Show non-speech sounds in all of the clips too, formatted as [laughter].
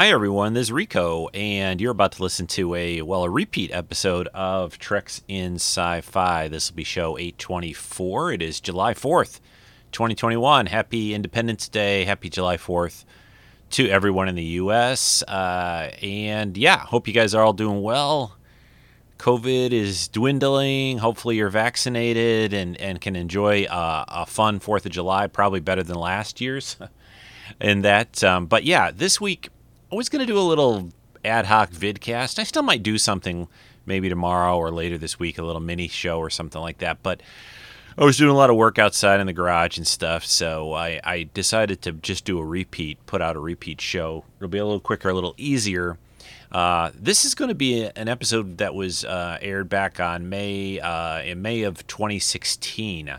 Hi, everyone. This is Rico, and you're about to listen to a, well, a repeat episode of Treks in Sci Fi. This will be show 824. It is July 4th, 2021. Happy Independence Day. Happy July 4th to everyone in the U.S. Uh, and yeah, hope you guys are all doing well. COVID is dwindling. Hopefully, you're vaccinated and, and can enjoy uh, a fun 4th of July, probably better than last year's. [laughs] in that. Um, but yeah, this week I was going to do a little ad hoc vidcast. I still might do something maybe tomorrow or later this week, a little mini show or something like that. But I was doing a lot of work outside in the garage and stuff, so I, I decided to just do a repeat, put out a repeat show. It'll be a little quicker, a little easier. Uh, this is going to be an episode that was uh, aired back on May uh, in May of 2016.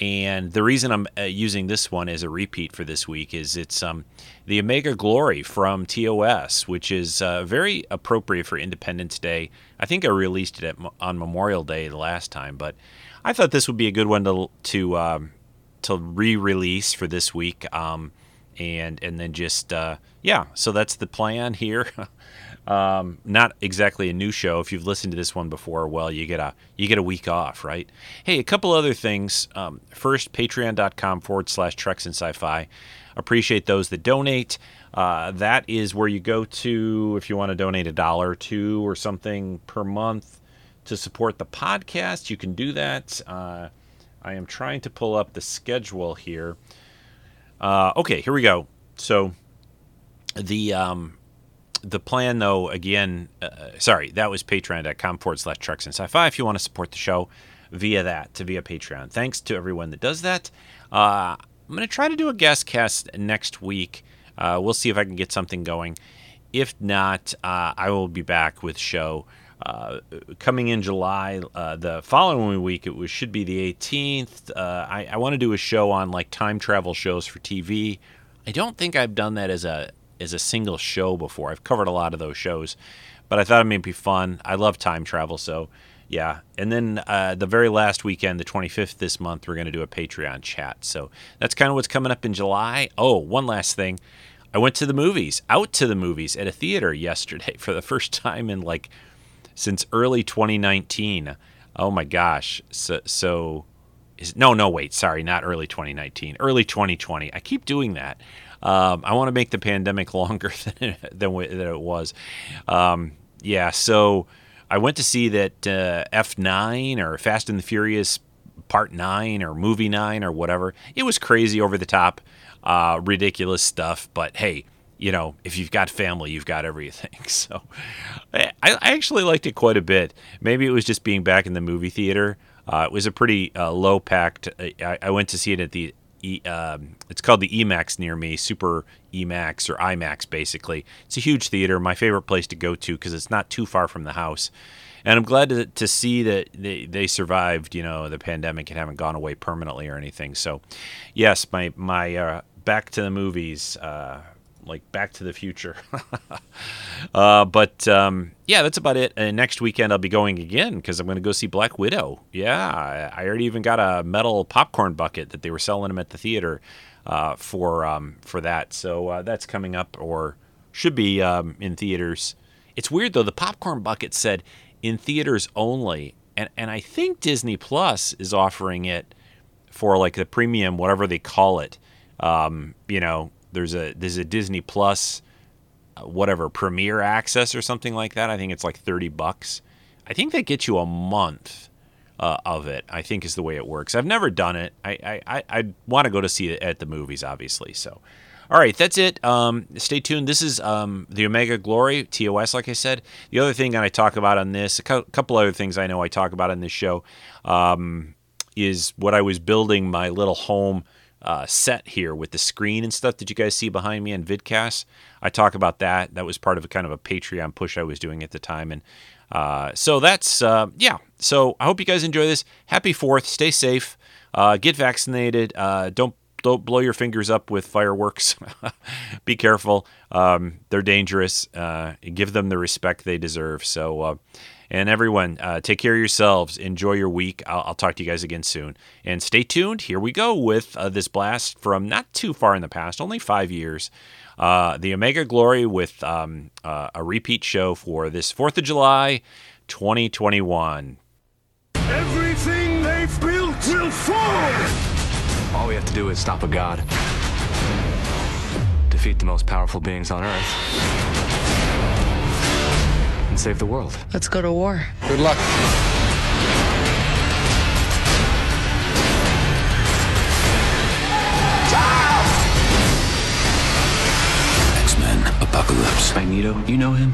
And the reason I'm uh, using this one as a repeat for this week is it's um, the Omega Glory from TOS, which is uh, very appropriate for Independence Day. I think I released it at, on Memorial Day the last time, but I thought this would be a good one to to um, to re-release for this week. Um, and and then just uh, yeah, so that's the plan here. [laughs] Um, not exactly a new show. If you've listened to this one before, well, you get a you get a week off, right? Hey, a couple other things. Um, first, Patreon.com forward slash Treks and Sci-Fi. Appreciate those that donate. Uh, that is where you go to if you want to donate a dollar two or something per month to support the podcast. You can do that. Uh, I am trying to pull up the schedule here. Uh, okay, here we go. So the um, the plan, though, again, uh, sorry, that was patreon.com forward slash treks and sci-fi if you want to support the show via that, to via Patreon. Thanks to everyone that does that. Uh, I'm going to try to do a guest cast next week. Uh, we'll see if I can get something going. If not, uh, I will be back with show uh, coming in July. Uh, the following week, it was, should be the 18th. I, I want to do a show on like time travel shows for TV. I don't think I've done that as a as a single show before. I've covered a lot of those shows, but I thought it may be fun. I love time travel, so yeah. And then uh, the very last weekend, the 25th this month, we're going to do a Patreon chat. So that's kind of what's coming up in July. Oh, one last thing. I went to the movies, out to the movies at a theater yesterday [laughs] for the first time in like since early 2019. Oh my gosh. So, so is no, no, wait, sorry, not early 2019, early 2020. I keep doing that. Um, I want to make the pandemic [laughs] longer than it, than, than it was. Um, yeah, so I went to see that uh, F9 or Fast and the Furious Part 9 or Movie 9 or whatever. It was crazy, over the top, uh, ridiculous stuff. But hey, you know, if you've got family, you've got everything. [laughs] So I, I actually liked it quite a bit. Maybe it was just being back in the movie theater. Uh, it was a pretty uh, low packed. I, I, went to see it at the E, um, it's called the EMAX near me, Super EMAX or IMAX, basically. It's a huge theater, my favorite place to go to because it's not too far from the house. And I'm glad to, to see that they, they survived, you know, the pandemic and haven't gone away permanently or anything. So, yes, my my uh, back to the movies uh, like Back to the Future. [laughs] uh, but um, yeah, that's about it. And next weekend I'll be going again because I'm going to go see Black Widow. Yeah, I already even got a metal popcorn bucket that they were selling them at the theater uh, for um, for that. So uh, that's coming up or should be um, in theaters. It's weird though. The popcorn bucket said in theaters only, and and I think Disney Plus is offering it for like the premium, whatever they call it. Um, you know, there's a there's a Disney Plus uh, whatever premiere access or something like that. I think it's like 30 bucks. I think that gets you a month uh, of it. I think is the way it works. I've never done it. I I, I want to go to see it at the movies, obviously. So, all right, that's it. Um, stay tuned. This is um, the Omega Glory TOS. Like I said, the other thing that I talk about on this, a couple other things I know I talk about on this show, um, is what I was building my little home uh, set here with the screen and stuff that you guys see behind me on vidcast. I talk about that. That was part of a kind of a Patreon push I was doing at the time, and uh, so that's uh, yeah. So I hope you guys enjoy this. Happy Fourth. Stay safe. Uh, get vaccinated. Uh, don't don't blow your fingers up with fireworks. [laughs] Be careful. Um, they're dangerous. Uh, give them the respect they deserve. So and everyone, uh, take care of yourselves. Enjoy your week. I'll, I'll, talk to you guys again soon. And stay tuned. Here we go with uh, this blast from not too far in the past, only five years. Uh, the Omega Glory with um, uh, a repeat show for this 4th of July 2021. Everything they've built will fall! All we have to do is stop a god, defeat the most powerful beings on Earth, and save the world. Let's go to war. Good luck. X-Men Apocalypse. Magneto, you know him?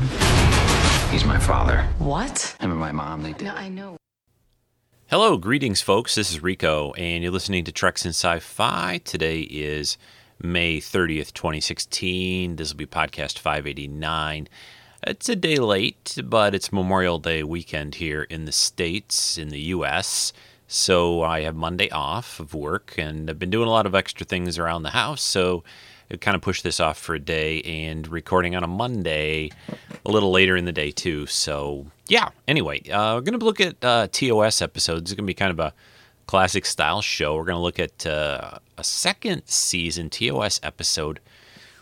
He's my father. What? Him and my mom, they did. No, I know. Hello, greetings, folks. This is Rico, and you're listening to Treks in Sci Fi. Today is May 30th, 2016. This will be podcast 589. It's a day late, but it's Memorial Day weekend here in the States, in the U.S. So I have Monday off of work, and I've been doing a lot of extra things around the house. So I kind of pushed this off for a day and recording on a Monday a little later in the day, too. So yeah, anyway, uh, we're going to look at uh, TOS episodes. It's going to be kind of a classic style show. We're going to look at uh, a second season TOS episode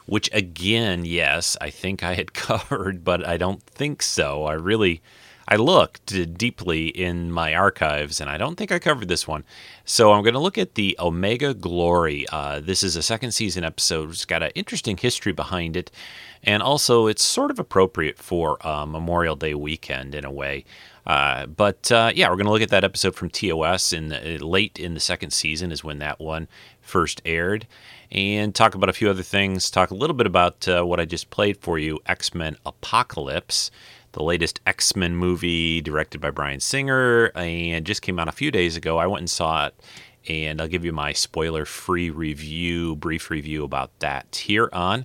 which again, yes, I think I had [laughs] covered, but I don't think so. I really, I looked deeply in my archives, and I don't think I covered this one. So I'm going to look at the Omega Glory. Uh, this is a second season episode. It's got an interesting history behind it, and also it's sort of appropriate for uh, Memorial Day weekend in a way. Uh, but uh, yeah, we're going to look at that episode from TOS in the, late in the second season is when that one first aired, and talk about a few other things. Talk a little bit about uh, what I just played for you, X Men Apocalypse, the latest X Men movie directed by Bryan Singer, and just came out a few days ago. I went and saw it. And I'll give you my spoiler free review, brief review about that here on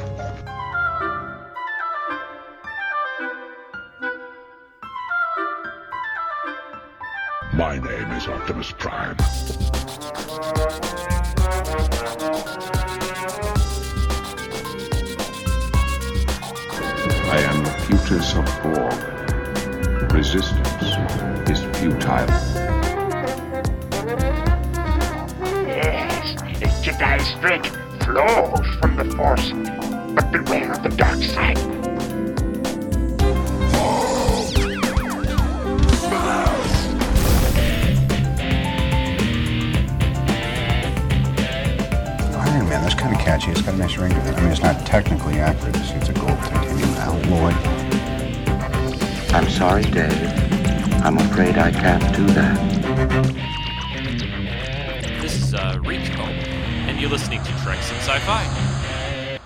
Is Optimus Prime. I am the Futus of Borg. Resistance is futile. Yes, the Jedi strength flows from the Force, but beware of the dark side. Man, that's kind of catchy. It's got a nice ring to it. I mean, it's not technically accurate. It's, it's a gold titanium alloy. I'm sorry, Dave. I'm afraid I can't do that. This is uh, Rico, and you're listening to Treks in Sci-Fi.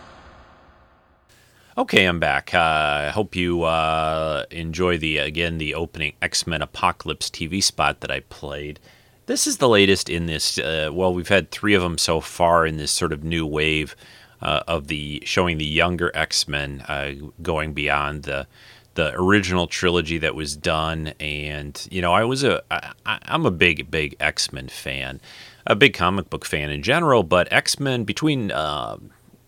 Okay, I'm back. Uh, I hope you uh, enjoy the again the opening X Men Apocalypse TV spot that I played. This is the latest in this. Uh, well, we've had three of them so far in this sort of new wave uh, of the showing the younger X Men uh, going beyond the the original trilogy that was done. And you know, I was a I, I'm a big big X Men fan, a big comic book fan in general. But X Men between uh,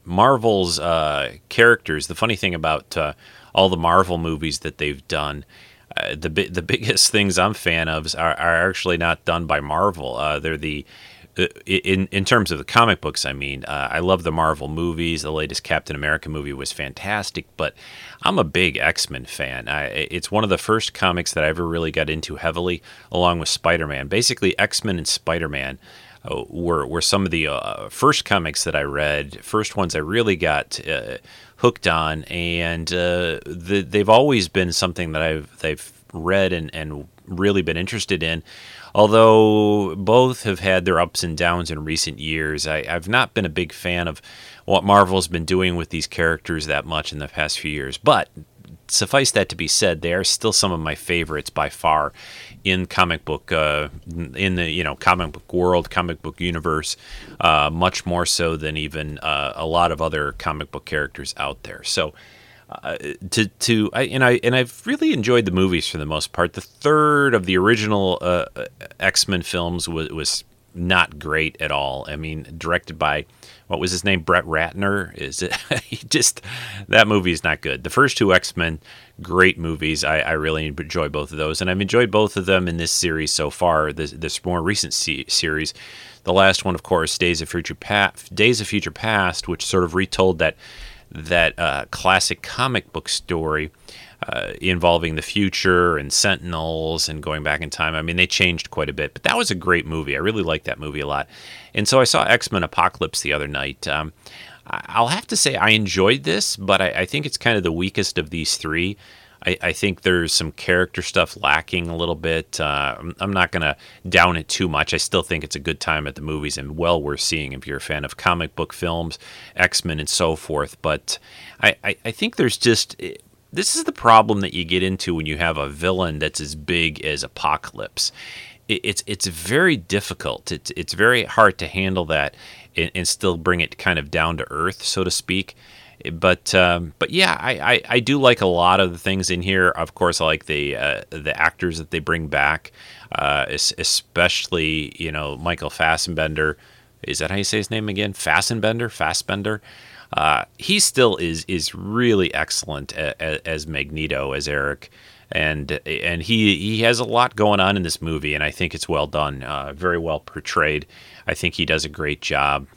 Marvel's uh, characters, the funny thing about uh, all the Marvel movies that they've done. Uh, the the biggest [laughs] things I'm fan of are, are actually not done by Marvel. Uh, they're the uh, in in terms of the comic books. I mean, uh, I love the Marvel movies. The latest Captain America movie was fantastic, but I'm a big X Men fan. I, it's one of the first comics that I ever really got into heavily, along with Spider Man. Basically, X Men and Spider Man. Uh, were were some of the uh, first comics that I read, first ones I really got uh, hooked on, and uh, the, they've always been something that I've they've read and, and really been interested in. Although both have had their ups and downs in recent years, I, I've not been a big fan of what Marvel's been doing with these characters that much in the past few years. But suffice that to be said, they are still some of my favorites by far in comic book, uh, in the you know comic book world, comic book universe, uh, much more so than even uh, a lot of other comic book characters out there. So. uh, to to I, and I and I've really enjoyed the movies for the most part. The third of the original uh, X Men films was was not great at all. I mean, directed by what was his name, Brett Ratner. Is it? [laughs] just that movie is not good. The first two X Men, great movies. I, I, really enjoy both of those, and I've enjoyed both of them in this series so far. This, this more recent se- series, the last one, of course, Days of Future Past, Days of Future Past, which sort of retold that that uh, classic comic book story uh, involving the future and Sentinels and going back in time. I mean, they changed quite a bit, but that was a great movie. I really liked that movie a lot. And so I saw X Men Apocalypse the other night. Um, I'll have to say I enjoyed this, but I, I, think it's kind of the weakest of these three. I, I think there's some character stuff lacking a little bit. Uh, I'm, I'm, not going to down it too much. I still think it's a good time at the movies and well worth seeing if you're a fan of comic book films, X Men, and so forth. But I, I, I think there's just this is the problem that you get into when you have a villain that's as big as Apocalypse. it's it's very difficult. It's it's very hard to handle that and, and still bring it kind of down to earth, so to speak. But um, but yeah, I, I, I, do like a lot of the things in here. Of course, I like the uh, the actors that they bring back, uh, especially you know Michael Fassbender. Is that how you say his name again? Fassbender, Fassbender. Uh, he still is is really excellent as, as Magneto as Eric, and and he he has a lot going on in this movie, and I think it's well done, uh, very well portrayed. I think he does a great job,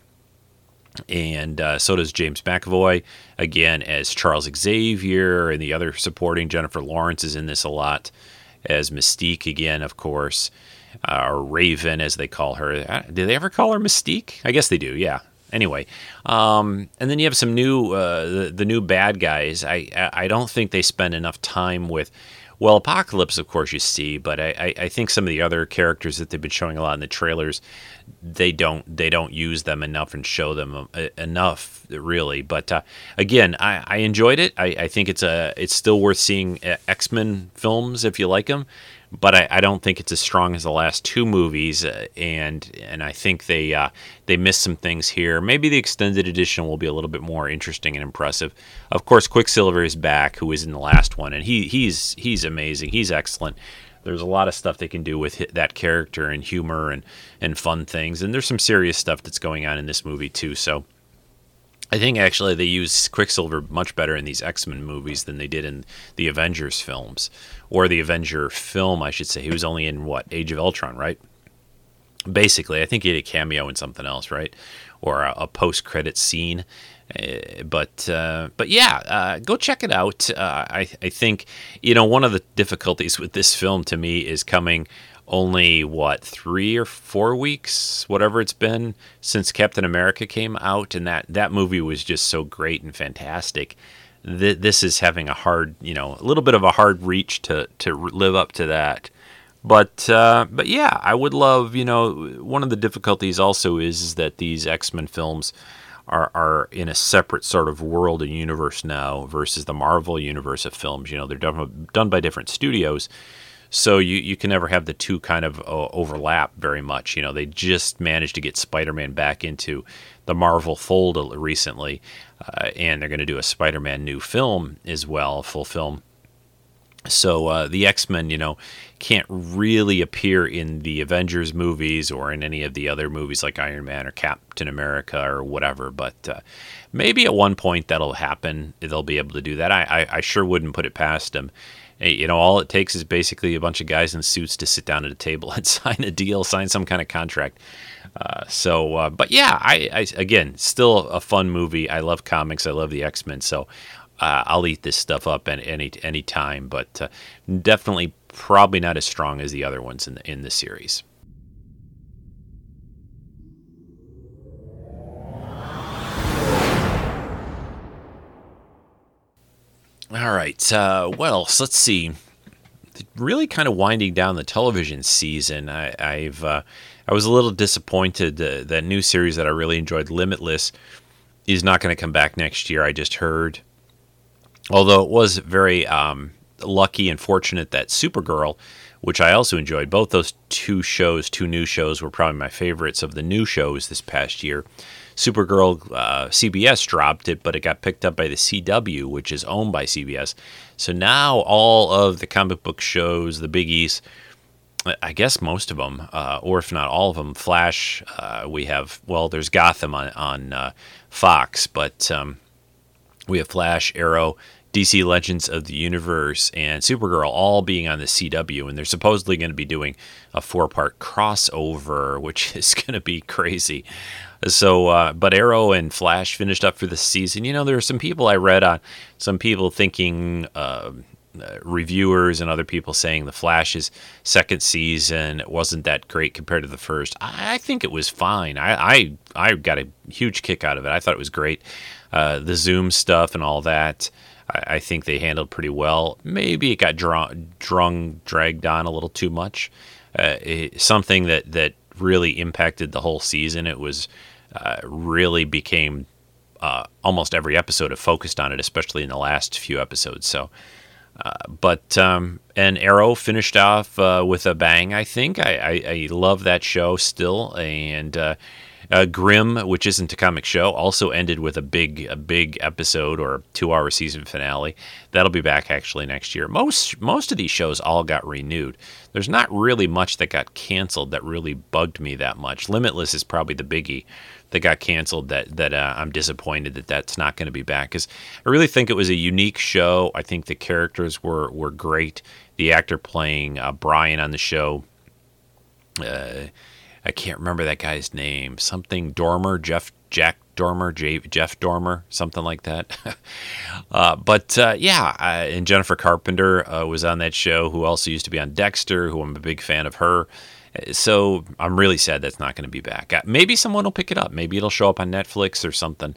and uh, so does James McAvoy again as Charles Xavier, and the other supporting Jennifer Lawrence is in this a lot as Mystique again, of course. Uh, or Raven, as they call her. Uh, do they ever call her Mystique? I guess they do. Yeah, Anyway, um, and then you have some new uh, the, the new bad guys. I I don't think they spend enough time with. Well, Apocalypse, of course, you see, but I, I, think some of the other characters that they've been showing a lot in the trailers, they don't they don't use them enough and show them uh, enough really. But uh, again, I, I enjoyed it. I, I think it's a it's still worth seeing uh, X Men films if you like them but I, I, don't think it's as strong as the last two movies, uh, and and I think they uh, they missed some things here. Maybe the extended edition will be a little bit more interesting and impressive. Of course, Quicksilver is back, who was in the last one, and he he's he's amazing. He's excellent. There's a lot of stuff they can do with that character and humor and and fun things, and there's some serious stuff that's going on in this movie too. So. I think actually they use Quicksilver much better in these X Men movies than they did in the Avengers films, or the Avenger film, I should say. He was only in what Age of Ultron, right? Basically, I think he had a cameo in something else, right, or a, a post credit scene. Uh, but uh, but yeah, uh, go check it out. Uh, I I think you know one of the difficulties [laughs] with this film to me is coming only what three or four weeks, whatever it's been since Captain America came out, and that that movie was just so great and fantastic. Th- this is having a hard, you know, a little bit of a hard reach to to live up to that. But uh, but yeah, I would love, you know, one of the difficulties also is, is that these X Men films are, are in a separate sort of world and universe now versus the Marvel universe of films. You know, they're done, done by different studios. So you, you can never have the two kind of uh, overlap very much. You know, they just managed to get Spider-Man back into the Marvel fold recently, uh, and they're going to do a Spider-Man new film as well, full film. So uh, the X Men, you know, can't really appear in the Avengers movies or in any of the other movies like Iron Man or Captain America or whatever. But uh, maybe at one point that'll happen. They'll be able to do that. I, I, I sure wouldn't put it past them you know, all it takes is basically a bunch of guys in suits to sit down at a table [laughs] and sign a deal, sign some kind of contract. Uh, so, uh, but yeah, I, I, again still a fun movie. I love comics. I love the X Men. So uh, I'll eat this stuff up at any any time. But uh, definitely, probably not as strong as the other ones in the, in the series. All right. Uh, well, so let's see. Really, kind of winding down the television season. I, have uh, I was a little disappointed uh, that new series that I really enjoyed, Limitless, is not going to come back next year. I just heard. Although it was very um, lucky and fortunate that Supergirl, which I also enjoyed, both those two shows, two new shows, were probably my favorites of the new shows this past year. Supergirl, uh, CBS dropped it, but it got picked up by the CW, which is owned by CBS. So now all of the comic book shows, the biggies, I guess most of them, uh, or if not all of them, Flash. Uh, we have well, there's Gotham on on uh, Fox, but um, we have Flash, Arrow, DC Legends of the Universe, and Supergirl all being on the CW, and they're supposedly going to be doing a four-part crossover, [laughs] which is going to be crazy. So, uh, but Arrow and Flash finished up for the season. You know, there are some people I read on, some people thinking. Uh, uh, reviewers and other people saying the Flash's second season wasn't that great compared to the first. I, I think it was fine. I, I, I got a huge kick out of it. I thought it was great. Uh, the Zoom stuff and all that. I, I, think they handled pretty well. Maybe it got drung, drung dragged on a little too much. Uh, it, something that that really impacted the whole season. It was uh, really became uh, almost every episode have focused on it, especially in the last few episodes. So uh, but um, and Arrow finished off uh, with a bang. I think I, I, I love that show still, and uh, uh, Grimm, which isn't a comic show, also ended with a big a big episode or two hour season finale. That'll be back actually next year. Most most of these shows all got renewed. There's not really much that got canceled that really bugged me that much. Limitless is probably the biggie that got canceled that that uh, I'm disappointed that that's not going to be back because I really think it was a unique show. I think the characters were were great. The actor playing uh, Brian on the show, uh, I can't remember that guy's name. Something Dormer, Jeff Jack Dormer, J, Jeff Dormer, something like that. [laughs] uh, but uh, yeah, and Jennifer Carpenter uh, was on that show, who also used to be on Dexter, who I'm a big fan of her. So I'm really sad that's not going to be back. Uh, maybe someone will pick it up. Maybe it'll show up on Netflix or something.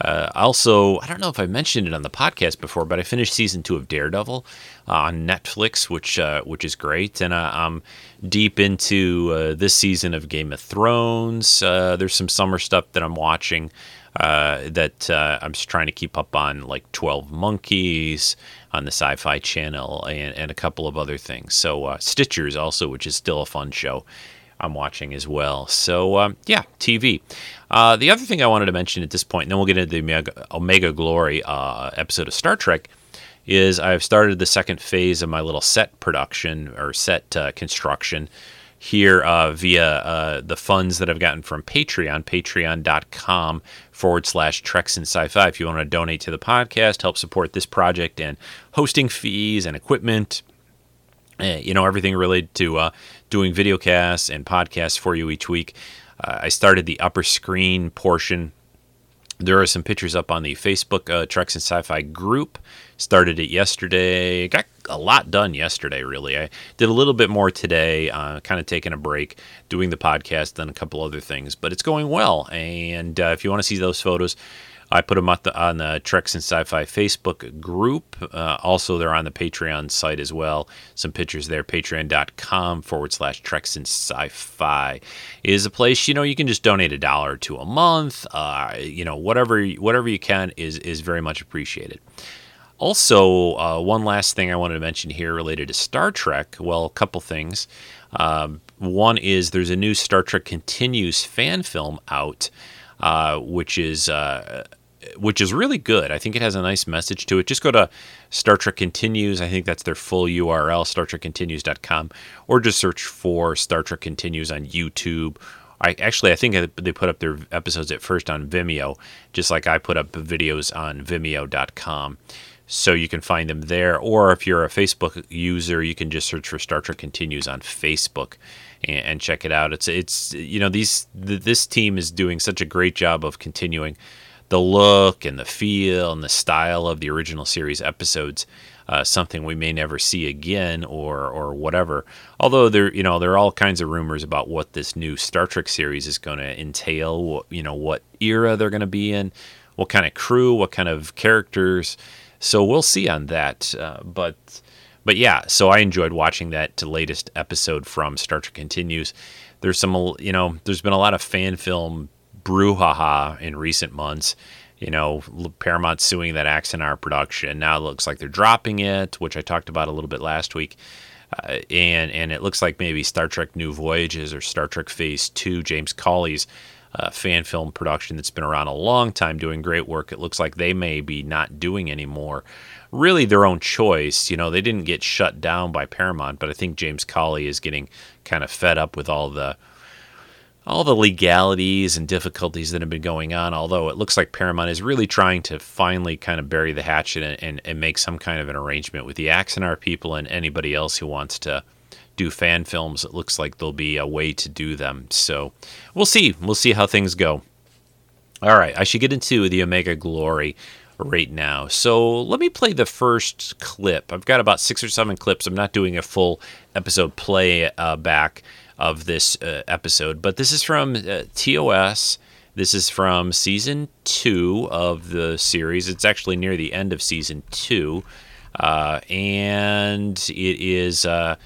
Uh, also, I don't know if I mentioned it on the podcast before, but I finished season two of Daredevil uh, on Netflix, which uh, which is great, and uh, I'm deep into uh, this season of Game of Thrones. There's some summer stuff that I'm watching that I'm just trying to keep up on, like Twelve Monkeys on the Sci Fi Channel and, and a couple of other things. So, uh, Stitchers also, which is still a fun show. I'm watching as well. So, um, yeah, TV. Uh, the other thing I wanted to mention at this point, and then we'll get into the Omega, Omega Glory uh, episode of Star Trek, is I've started the second phase of my little set production or set uh, construction here uh, via uh, the funds that I've gotten from Patreon, patreon.com forward slash Treks and Sci-Fi. If you want to donate to the podcast, help support this project and hosting fees and equipment, eh, you know, everything related to uh, doing video casts and podcasts for you each week. Uh, I started the upper screen portion there are some pictures up on the Facebook uh, Treks and Sci-Fi group. Started it yesterday. Got a lot done yesterday. Really, I did a little bit more today. Uh, kind of taking a break, doing the podcast, then a couple other things. But it's going well. And uh, if you want to see those photos, I put them the, on the Treks and Sci-Fi Facebook group. Uh, also, they're on the Patreon site as well. Some pictures there. Patreon.com forward slash Treks and Sci-Fi is a place you know you can just donate a dollar to a month. Uh, you know whatever whatever you can is is very much appreciated. Also, uh, one last thing I wanted to mention here related to Star Trek. Well, a couple things. Um, one is there's a new Star Trek Continues fan film out, uh, which is uh, which is really good. I think it has a nice message to it. Just go to Star Trek Continues. I think that's their full URL, StarTrekContinues.com, or just search for Star Trek Continues on YouTube. I actually I think they put up their episodes at first on Vimeo, just like I put up videos on Vimeo.com. So you can find them there, or if you're a Facebook user, you can just search for Star Trek Continues on Facebook and, and check it out. It's it's you know these this team is doing such a great job of continuing the look and the feel and the style of the original series episodes. Uh, something we may never see again, or or whatever. Although there, you know, there are all kinds of rumors about what this new Star Trek series is going to entail. What, you know, what era they're going to be in, what kind of crew, what kind of characters. So we'll see on that. Uh, but but yeah, so I enjoyed watching that latest episode from Star Trek Continues. There's some, you know, there's been a lot of fan film brouhaha in recent months. You know, Paramount suing that Axanar production. Now it looks like they're dropping it, which I talked about a little bit last week. Uh, and and it looks like maybe Star Trek New Voyages or Star Trek Phase Two, James Cawley's uh, fan film production that's been around a long time doing great work. It looks like they may be not doing anymore. Really, their own choice. You know, they didn't get shut down by Paramount, but I think James Cawley is getting kind of fed up with all the all the legalities and difficulties that have been going on. Although it looks like Paramount is really trying to finally kind of bury the hatchet and, and, and make some kind of an arrangement with the Axanar people and anybody else who wants to do fan films. It looks like there'll be a way to do them. So we'll see. We'll see how things go. All right, I should get into the Omega Glory right now. So let me play the first clip. I've got about six or seven clips. I'm not doing a full episode play uh, back of this uh, episode, but this is from uh, TOS. This is from season two of the series. It's actually near the end of season two. Uh, and it is uh,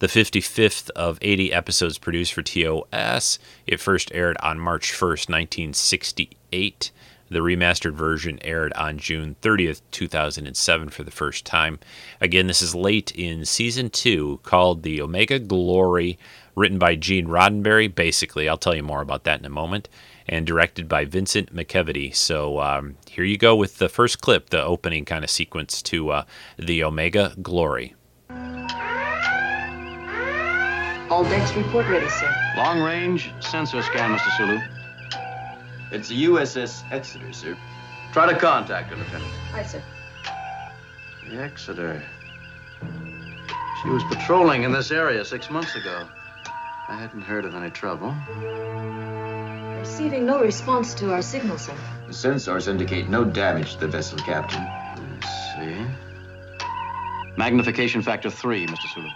the 55th of 80 episodes produced for TOS. It first aired on March 1st, 1968. The remastered version aired on June 30th, 2007 for the first time. Again, this is late in season two called The Omega Glory, written by Gene Roddenberry. Basically, I'll tell you more about that in a moment. And directed by Vincent McEveety. So um, here you go with the first clip, the opening kind of sequence to uh, The Omega Glory. All decks report ready, sir. Long range sensor scan, Mr. Sulu. It's the USS Exeter, sir. Try to contact her, Lieutenant. Aye, sir. The Exeter. She was patrolling in this area six months ago. I hadn't heard of any trouble. Receiving no response to our signal, sir. The sensors indicate no damage to the vessel, Captain. Let's see. Magnification factor three, Mr. Sulu.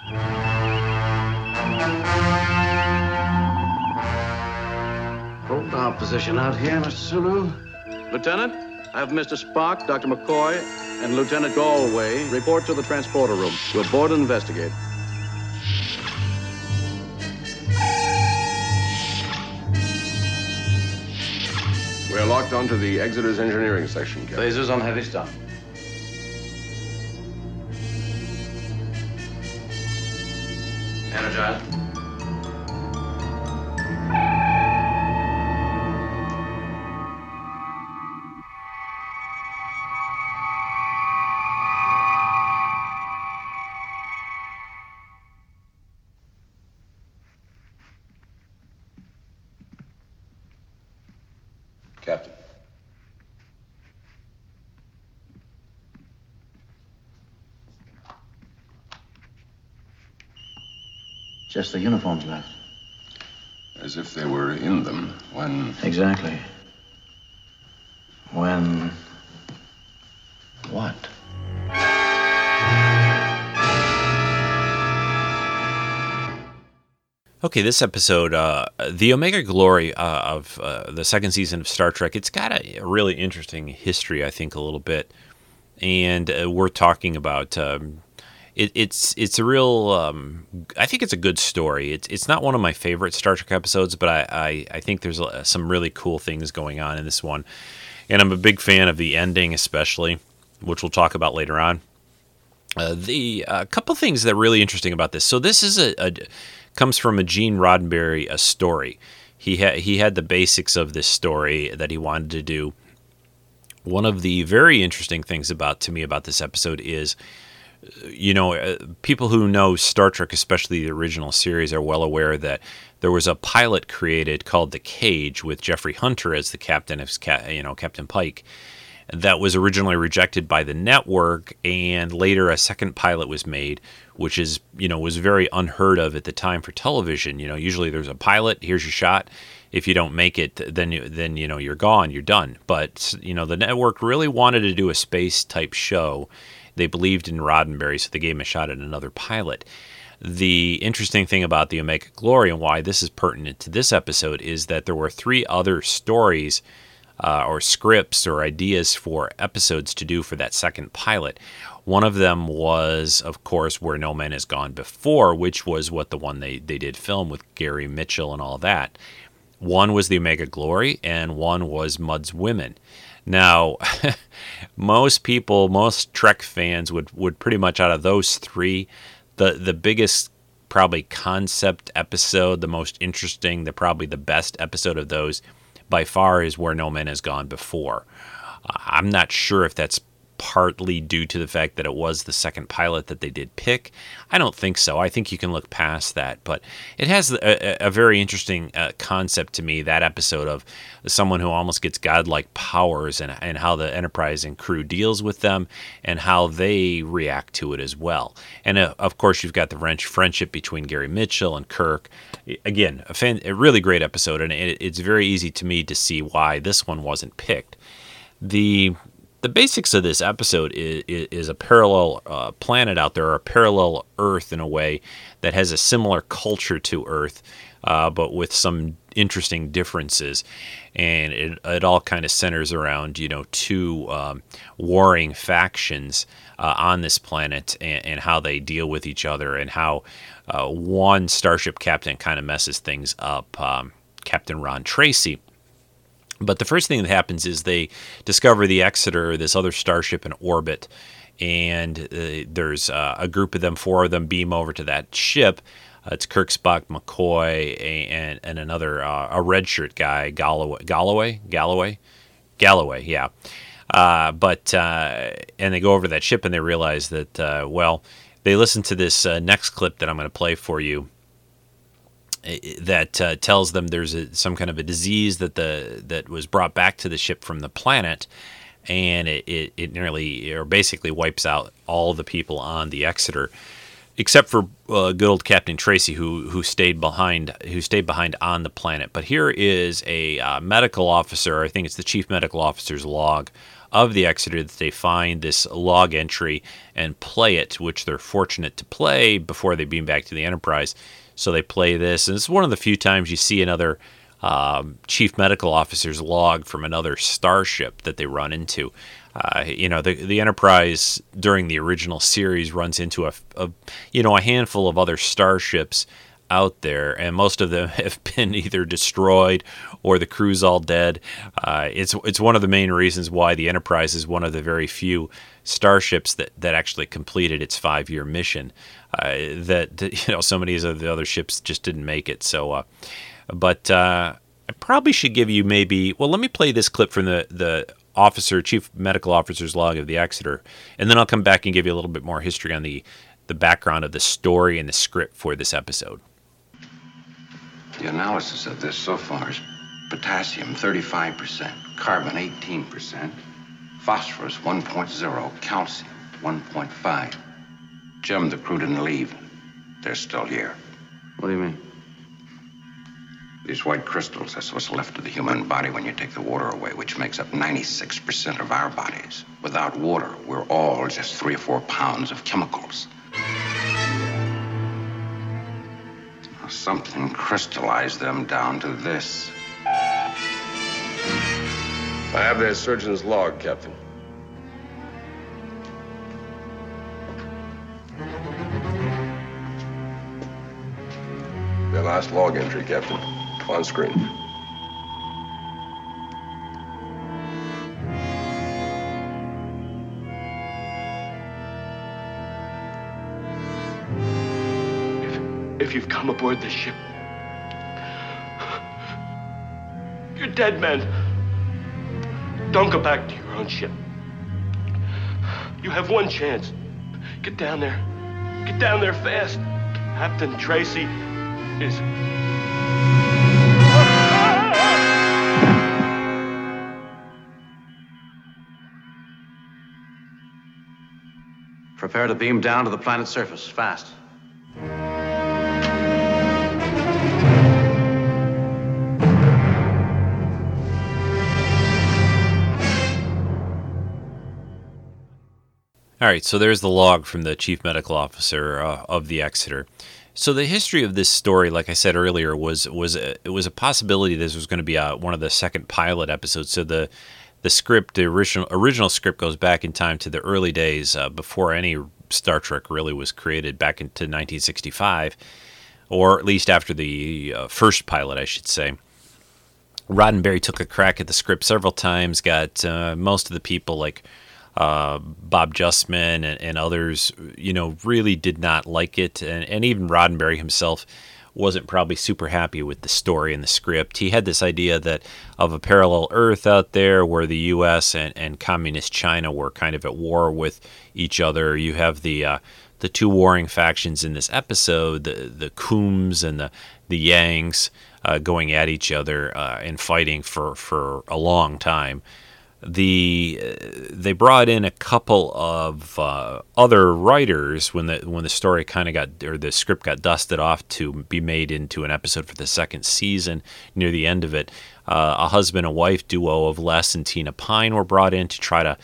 Hold our position out here, Mr. Sulu. Lieutenant, I have Mr. Spock, Dr. McCoy, and Lieutenant Galloway report to the transporter room. We'll board and investigate. We're locked onto the Exeter's engineering section, Captain. Lasers on heavy stuff. Energize. Just the uniforms left. As if they were in them when. Exactly. When. What? Okay, this episode, uh, the Omega Glory uh, of uh, the second season of Star Trek, it's got a, a really interesting history, I think, a little bit, and uh, we're talking about. Um, it, it's it's a real. Um, I think it's a good story. It's it's not one of my favorite Star Trek episodes, but I I, I think there's uh, some really cool things going on in this one, and I'm a big fan of the ending, especially, which we'll talk about later on. Uh, the a couple things that are really interesting about this. So this is a, a comes from a Gene Roddenberry a story. He had he had the basics of this story that he wanted to do. One of the very interesting things about to me about this episode is, you know, uh, people who know Star Trek, especially the original series, are well aware that there was a pilot created called The Cage with Jeffrey Hunter as the captain of, you know, Captain Pike that was originally rejected by the network and later a second pilot was made which is you know was very unheard of at the time for television. You know usually there's a pilot here's your shot. If you don't make it then you, then you know you're gone you're done. But you know the network really wanted to do a space type show they believed in Roddenberry so they gave him a shot at another pilot the interesting thing about the Omega Glory and why this is pertinent to this episode is that there were three other stories uh, or scripts or ideas for episodes to do for that second pilot. One of them was, of course, Where No Man Has Gone Before, which was what the one they, they did film with Gary Mitchell and all that. One was the Omega Glory, and one was Mud's Women. Now, [laughs] most people, most Trek fans would, would pretty much out of those three, the, the biggest probably concept episode, the most interesting, the probably the best episode of those by far is where no man has gone before. I'm not sure if that's partly due to the fact that it was the second pilot that they did pick. I don't think so. I think you can look past that, but it has a, a very interesting uh, concept to me. That episode of someone who almost gets godlike powers and and how the Enterprise and crew deals with them and how they react to it as well. And uh, of course, you've got the French friendship between Gary Mitchell and Kirk. Again, a, fan, a really great episode, and it, it's very easy to me to see why this one wasn't picked. The the basics of this episode is, is a parallel uh, planet out there, or a parallel Earth in a way that has a similar culture to Earth, uh, but with some interesting differences. And it, it all kind of centers around, you know, two um, warring factions uh, on this planet and, and, how they deal with each other and how uh, one starship captain kind of messes things up. Um, Captain Ron Tracy but the first thing that happens is they discover the Exeter, this other starship in orbit, and uh, there's uh, a group of them, four of them, beam over to that ship. Uh, it's Kirk, Spock, McCoy, and and another uh, a red shirt guy, Galloway, Galloway, Galloway, Galloway, yeah. Uh, but uh, and they go over that ship and they realize that well, they listen to this next clip that I'm going to play for you that uh, tells them there's a, some kind of a disease that the that was brought back to the ship from the planet, and it, it, it nearly or basically wipes out all the people on the Exeter, except for uh, good old Captain Tracy who who stayed behind who stayed behind on the planet. But here is a uh, medical officer. I think it's the chief medical officer's log of the Exeter that they find this log entry and play it, which they're fortunate to play before they beam back to the Enterprise so they play this, and it's one of the few times you see another um, chief medical officer's log from another starship that they run into. Uh, you know, the the Enterprise during the original series runs into a, a, you know a handful of other starships out there, and most of them [laughs] have been either destroyed or the crew's all dead. Uh, it's it's one of the main reasons why the Enterprise is one of the very few starships that, that actually completed its five year mission. That, that, [laughs] you know so many of the other ships just didn't make it. So, uh, but uh, I probably should give you maybe. Well, let me play this clip from the the officer, chief medical officer's log of the Exeter, and then I'll come back and give you a little bit more history on the the background of the story and the script for this episode. The analysis of this so far is potassium 35%, carbon 18%, phosphorus 1.0, calcium 1.5. Jim, the crew didn't leave. They're still here. What do you mean? These white crystals, that's what's left of the human body when you take the water away, which makes up 96% of our bodies. Without water, we're all just three or four pounds of chemicals. Something crystallized them down to this. I have their surgeon's log, Captain. Their last log entry, Captain. On screen. If, if you've come aboard this ship, you're dead men. Don't go back to your own ship. You have one chance. Get down there. Get down there fast. Captain Tracy is. Prepare to beam down to the planet's surface, fast. All right, so there's the log from the chief medical officer uh, of the Exeter. So the history of this story, like I said earlier, was was a, it was a possibility this was going to be a, one of the second pilot episodes. So the the script, the original original script, goes back in time to the early days uh, before any Star Trek really was created, back into 1965, or at least after the uh, first pilot, I should say. Roddenberry took a crack at the script several times, got uh, most of the people like uh, Bob Justman and, and, others, you know, really did not like it, and, and even Roddenberry himself wasn't probably super happy with the story and the script. He had this idea that of a parallel Earth out there where the U.S. and, and communist China were kind of at war with each other. You have the uh, the two warring factions in this episode, the the Kohms and the the Yangs, uh, going at each other uh, and fighting for for a long time the they brought in a couple of uh, other writers when the when the story kind of got or the script got dusted off to be made into an episode for the second season. Near the end of it, uh, a husband and wife duo of Les and Tina Pine were brought in to try to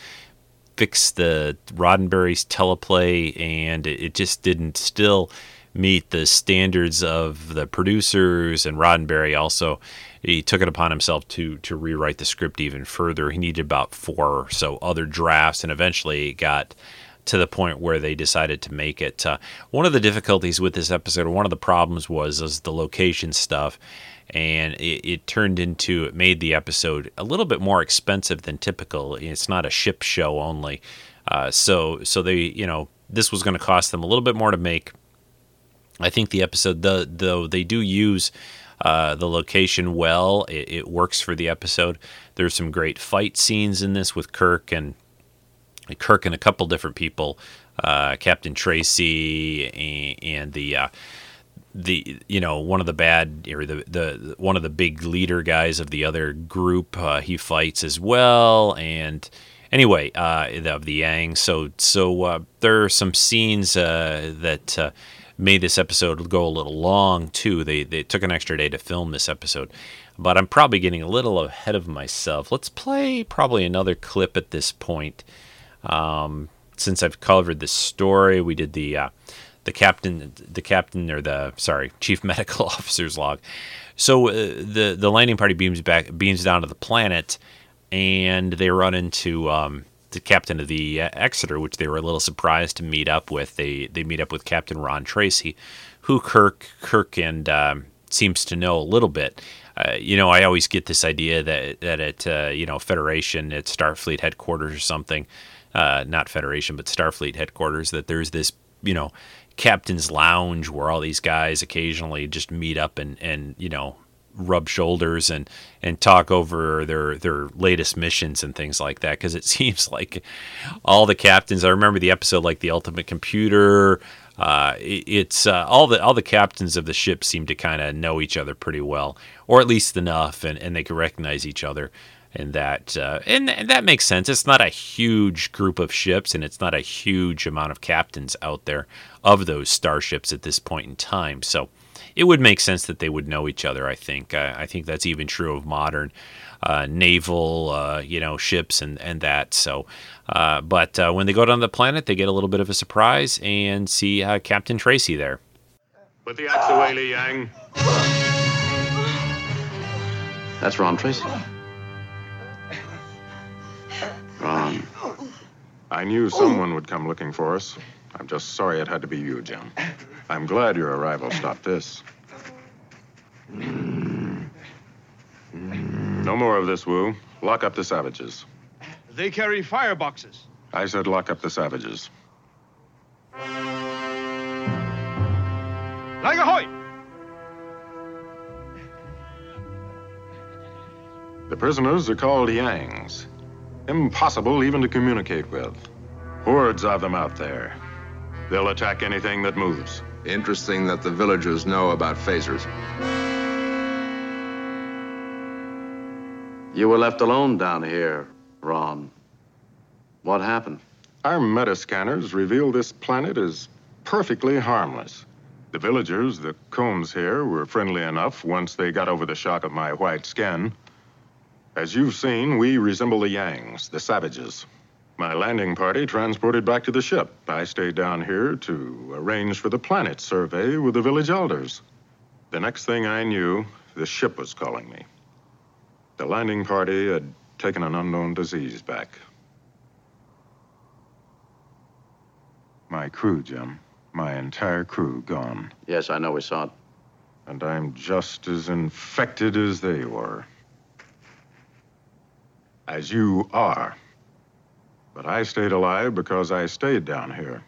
fix the Roddenberry's teleplay, and it, it just didn't still meet the standards of the producers and Roddenberry also he took it upon himself to to rewrite the script even further. He needed about four or so other drafts, and eventually got to the point where they decided to make it. Uh, one of the difficulties with this episode, or one of the problems, was, was the location stuff, and it, it, turned into it made the episode a little bit more expensive than typical. It's not a ship show only, uh, so so they you know this was going to cost them a little bit more to make. I think the episode, the, though they do use uh, the location well. It, it, works for the episode. There's some great fight scenes in this with Kirk and Kirk and a couple different people, uh, Captain Tracy and, and the uh, the you know one of the bad or the the one of the big leader guys of the other group. Uh, he fights as well and anyway, uh, of the Yang. So so uh, there are some scenes uh, that uh, made this episode go a little long too. They they took an extra day to film this episode, but I'm probably getting a little ahead of myself. Let's play probably another clip at this point. Um, since I've covered the story, we did the uh, the captain the captain or the sorry chief [laughs] medical officer's log. So uh, the the landing party beams back beams down to the planet, and they run into um, the captain of the uh, Exeter, which they were a little surprised to meet up with. They they meet up with Captain Ron Tracy, who Kirk Kirk and um, seems to know a little bit. Uh, you know, I always get this idea that that at uh, you know Federation, at Starfleet headquarters or something, uh, not Federation, but Starfleet headquarters, that there's this you know captain's lounge where all these guys occasionally just meet up and and you know rub shoulders and and talk over their their latest missions and things like that because it [laughs] seems like all the captains I remember the episode like the ultimate computer uh, it, it's uh, all the all the captains of the ship seem to kind of know each other pretty well or at least enough and, and they can recognize each other and that uh, and, and that makes sense. It's not a huge group of ships and it's not a huge amount of captains out there of those starships at this point in time so it would make sense that they would know each other. I think. I, I think that's even true of modern uh, naval, uh, you know, ships and and that. So, uh, but uh, when they go down the planet, they get a little bit of a surprise and see uh, Captain Tracy there. Put the axe away, Li Yang. That's Ron Tracy. Ron. I knew someone would come looking for us. I'm just sorry it had to be you, Jim. I'm glad your arrival stopped this. No more of this, Wu. Lock up the savages. They carry fireboxes. I said lock up the savages. Like ahoy! The prisoners are called Yangs. Impossible even to communicate with. Hordes of them out there. They'll attack anything that moves. Interesting that the villagers know about phasers. You were left alone down here, Ron. What happened? Our metascanners reveal this planet is perfectly harmless. The villagers, the Kohms here, were friendly enough once they got over the shock of my white skin. As you've seen, we resemble the Yangs, the savages. My landing party transported back to the ship. I stayed down here to arrange for the planet survey with the village elders. The next thing I knew, the ship was calling me. The landing party had taken an unknown disease back. My crew, Jim. My entire crew gone. Yes, I know we saw it. And I'm just as infected as they were. As you are. But I stayed alive because I stayed down here.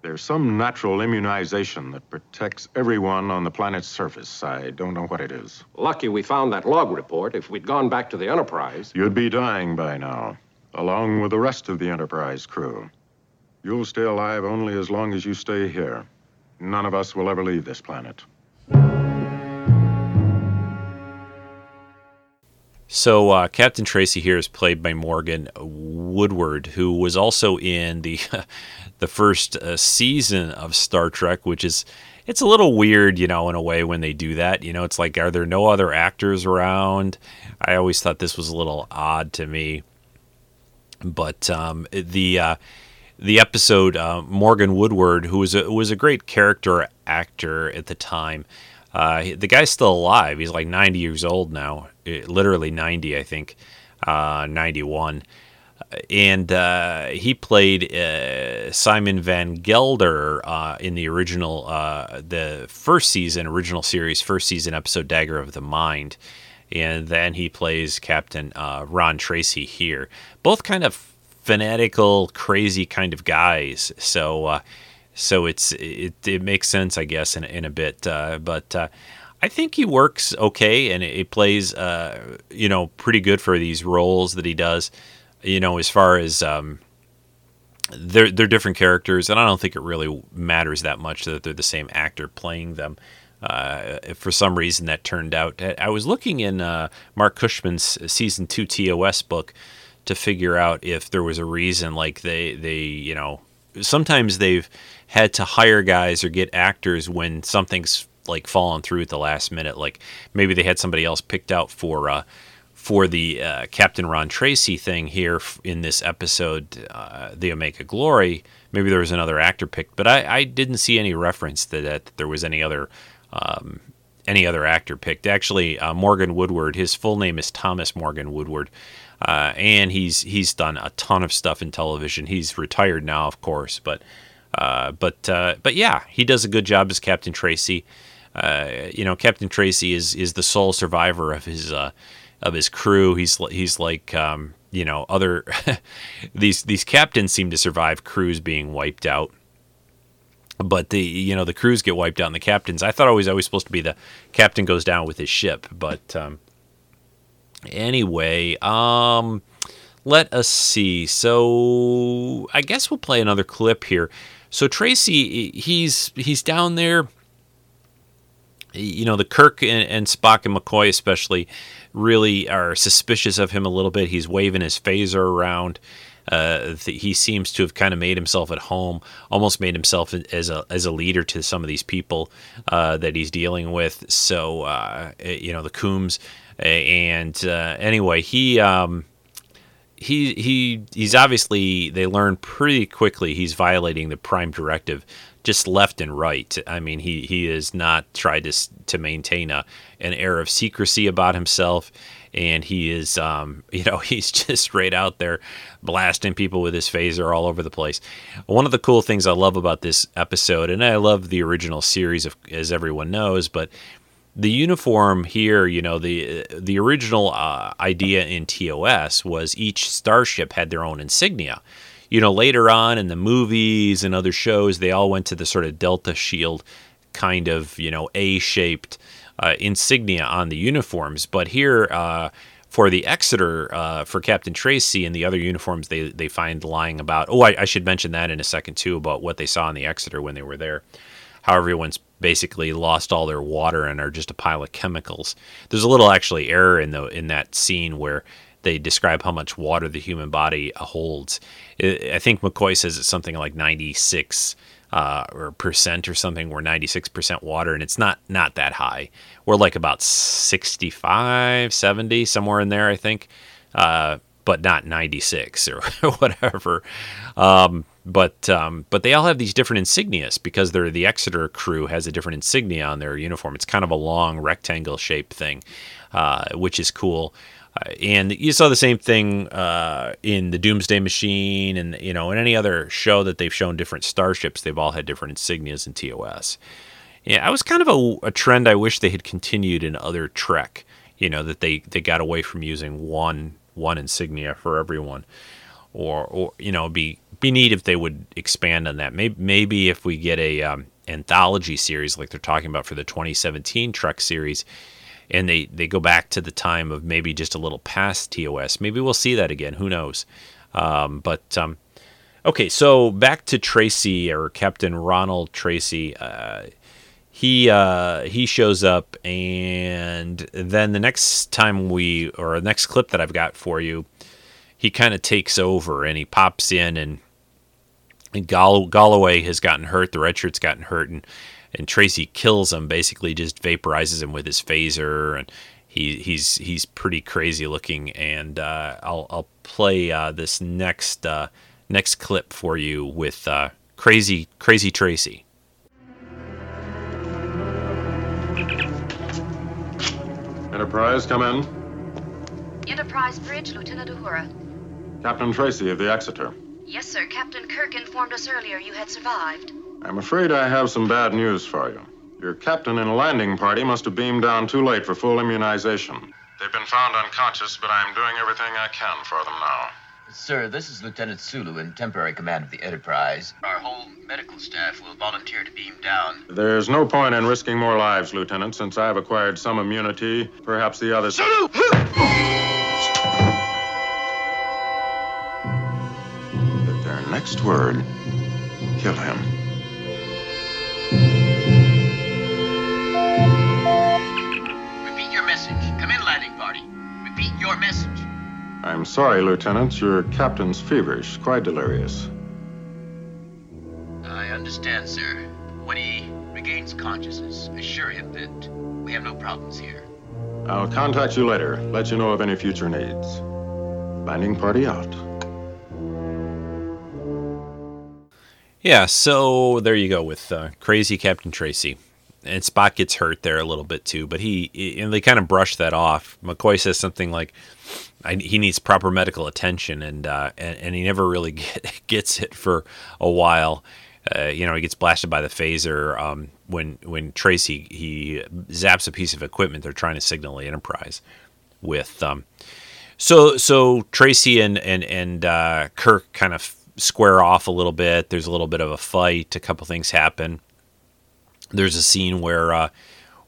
There's some natural immunization that protects everyone on the planet's surface. I don't know what it is. Lucky we found that log report. If we'd gone back to the Enterprise. You'd be dying by now, along with the rest of the Enterprise crew. You'll stay alive only as long as you stay here. None of us will ever leave this planet. So uh, Captain Tracy here is played by Morgan Woodward, who was also in the [laughs] the first uh, season of Star Trek, which is it's a little weird, you know, in a way when they do that. You know, it's like are there no other actors around? I always thought this was a little odd to me, but um, the uh, the episode uh, Morgan Woodward, who was a, was a great character actor at the time. Uh, the guy's still alive. He's like 90 years old now, eh, literally 90, I think, uh, 91. And uh, he played uh, Simon Van Gelder uh, in the original, uh, the first season, original series, first season episode Dagger of the Mind. And then he plays Captain Ron Tracy here. Both kind of fanatical, crazy kind of guys. So so it's it, it makes sense, I guess, in, in a bit. Uh, but uh, I think he works okay, and it, plays, uh, you know, pretty good for these roles that he does. You know, as far as um, they're they're different characters, and I don't think it really matters that much that they're the same actor playing them. Uh, for some reason, that turned out. I was looking in uh, Marc Cushman's season two TOS book to figure out if there was a reason, like they they you know sometimes they've had to hire guys or get actors when something's like fallen through at the last minute. Like maybe they had somebody else picked out for uh, for the uh, Captain Ron Tracy thing here in this episode, uh, the Omega Glory. Maybe there was another actor picked, but I, I didn't see any reference to that, that there was any other um, any other actor picked. Actually, uh, Morgan Woodward. His full name is Thomas Morgan Woodward. Uh, and he's he's done a ton of stuff in television. He's retired now, of course, but uh, but uh, but yeah, he does a good job as Captain Tracy. Uh, you know, Captain Tracy is is the sole survivor of his uh, of his crew. He's he's like um, you know other [laughs] these these captains seem to survive crews being wiped out. But the you know the crews get wiped out and the captains. I thought it was always supposed to be the captain goes down with his ship, but um, anyway, um, let us see. So I guess we'll play another clip here. So Tracy, he's he's down there. You know, the Kirk and, and Spock and McCoy especially really are suspicious of him a little bit. He's waving his phaser around. Uh, he seems to have kind of made himself at home, almost made himself as a as a leader to some of these people uh, that he's dealing with. So uh, you know the Kohms, and uh, anyway, he um, he he he's obviously they learn pretty quickly he's violating the prime directive just left and right. I mean, he he has not tried to to maintain a an air of secrecy about himself, and he is um, [laughs] you know he's just straight out there blasting people with his phaser all over the place. One of the cool things I love about this episode, and I love the original series, of, as everyone knows, but the uniform here, you know, the the original uh, idea in TOS was each starship had their own insignia. You know, later on in the movies and other shows, they all went to the sort of Delta Shield kind of, you know, A-shaped uh, insignia on the uniforms. But here, uh, for the Exeter, uh, for Captain Tracy and the other uniforms they, they find lying about. Oh, I, I should mention that in a second, too, about what they saw in the Exeter when they were there how everyone's basically lost all their water and are just a pile of chemicals. There's a little actually error in the in that scene where they describe how much water the human body holds. I think McCoy says it's something like 96 uh, or percent or something. We're 96 percent water, and it's not not that high. We're like about 65, 70, somewhere in there, I think, uh, but not 96 [laughs] or whatever. Um, but um, but they all have these different insignias because they're the Exeter crew has a different insignia on their uniform. It's kind of a long rectangle shaped thing, uh, which is cool. Uh, and you saw the same thing uh, in the Doomsday Machine, and you know, in any other show that they've shown different starships, they've all had different insignias in TOS. Yeah, I was kind of a, a trend I wish they had continued in other Trek. You know, that they they got away from using one one insignia for everyone or or you know be be neat if they would expand on that. Maybe maybe if we get a um, anthology series like they're talking about for the 2017 Trek series, and they they go back to the time of maybe just a little past TOS. Maybe we'll see that again. Who knows? Um, but um, okay, so back to Tracy or Captain Ronald Tracy. Uh, he uh, he shows up, and then the next time we or next clip that I've got for you, he kind of takes over and he pops in and. And Gall- Galloway has gotten hurt. The red shirt's gotten hurt, and and Tracy kills him. Basically, just vaporizes him with his phaser, and he he's he's pretty crazy looking. And uh, I'll I'll play uh, this next uh, next clip for you with uh, crazy crazy Tracy. Enterprise, come in. Enterprise Bridge, Lieutenant Uhura. Captain Tracy of the Exeter. Yes, sir. Captain Kirk informed us earlier you had survived. I'm afraid I have some bad news for you. Your captain and landing party must have beamed down too late for full immunization. They've been found unconscious, but I'm doing everything I can for them now. Sir, this is Lieutenant Sulu in temporary command of the Enterprise. Our whole medical staff will volunteer to beam down. There's no point in risking more lives, Lieutenant, since I've acquired some immunity. Perhaps the others. Sulu! [laughs] next word, kill him. Repeat your message. Come in, landing party. Repeat your message. I'm sorry, Lieutenant. Your captain's feverish, quite delirious. I understand, sir. When he regains consciousness, assure him that we have no problems here. I'll contact you later, let you know of any future needs. Landing party out. Yeah, so there you go with uh, crazy Captain Tracy. And Spock gets hurt there a little bit too, but he, and they kind of brush that off. McCoy says something like, "He needs proper medical attention," and uh, and, and he never really [laughs] get, gets it for a while. Uh, you know, he gets blasted by the phaser um, when when Tracy he zaps a piece of equipment they're trying to signal the Enterprise with. Um, so so Tracy and and and uh, Kirk kind of square off a little bit. There's a little bit of a fight. A couple things happen. There's a scene where uh,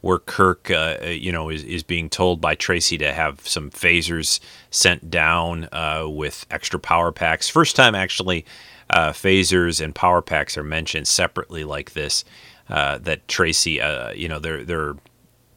where Kirk, uh, you know, is, is being told by Tracy to have some phasers sent down uh, with extra power packs. First time actually, uh, phasers and power packs are mentioned separately like this. Uh, that Tracy, uh, you know, they're they're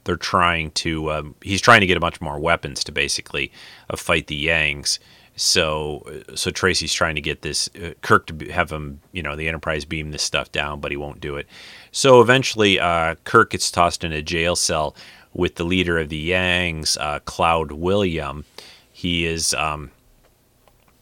they're trying to um, he's trying to get a bunch more weapons to basically fight the Yangs. So, so Tracy's trying to get this uh, Kirk to have him, you know, the Enterprise beam this stuff down, but he won't do it. So eventually, uh, Kirk gets tossed in a jail cell with the leader of the Yangs, uh, Cloud William. He is, um,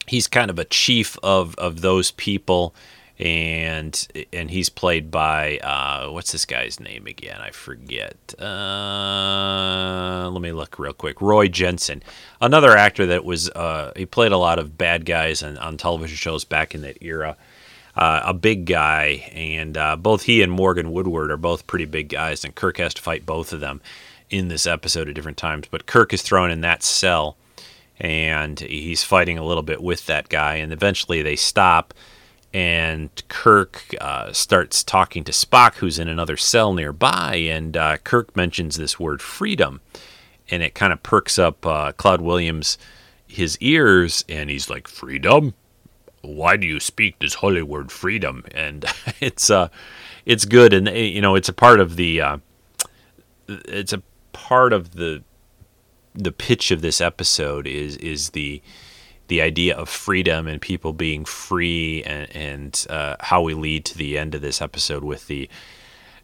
he's kind of a chief of of those people, and and he's played by uh, what's this guy's name again? I forget. Uh, let me look real quick. Roy Jensen, another actor that was uh, he played a lot of bad guys on, on television shows back in that era. Uh, a big guy, and uh, both he and Morgan Woodward are both pretty big guys, and Kirk has to fight both of them in this episode at different times. But Kirk is thrown in that cell, and he's fighting a little bit with that guy, and eventually they stop and Kirk uh, starts talking to Spock, who's in another cell nearby, and uh, Kirk mentions this word freedom, and it kind of perks up uh, Cloud Williams his ears, and he's like, "Freedom? Why do you speak this holy word, freedom?" And [laughs] it's uh, it's good, and you know, it's a part of the, uh, it's a part of the, the pitch of this episode is is the the idea of freedom and people being free and, and uh, how we lead to the end of this episode with the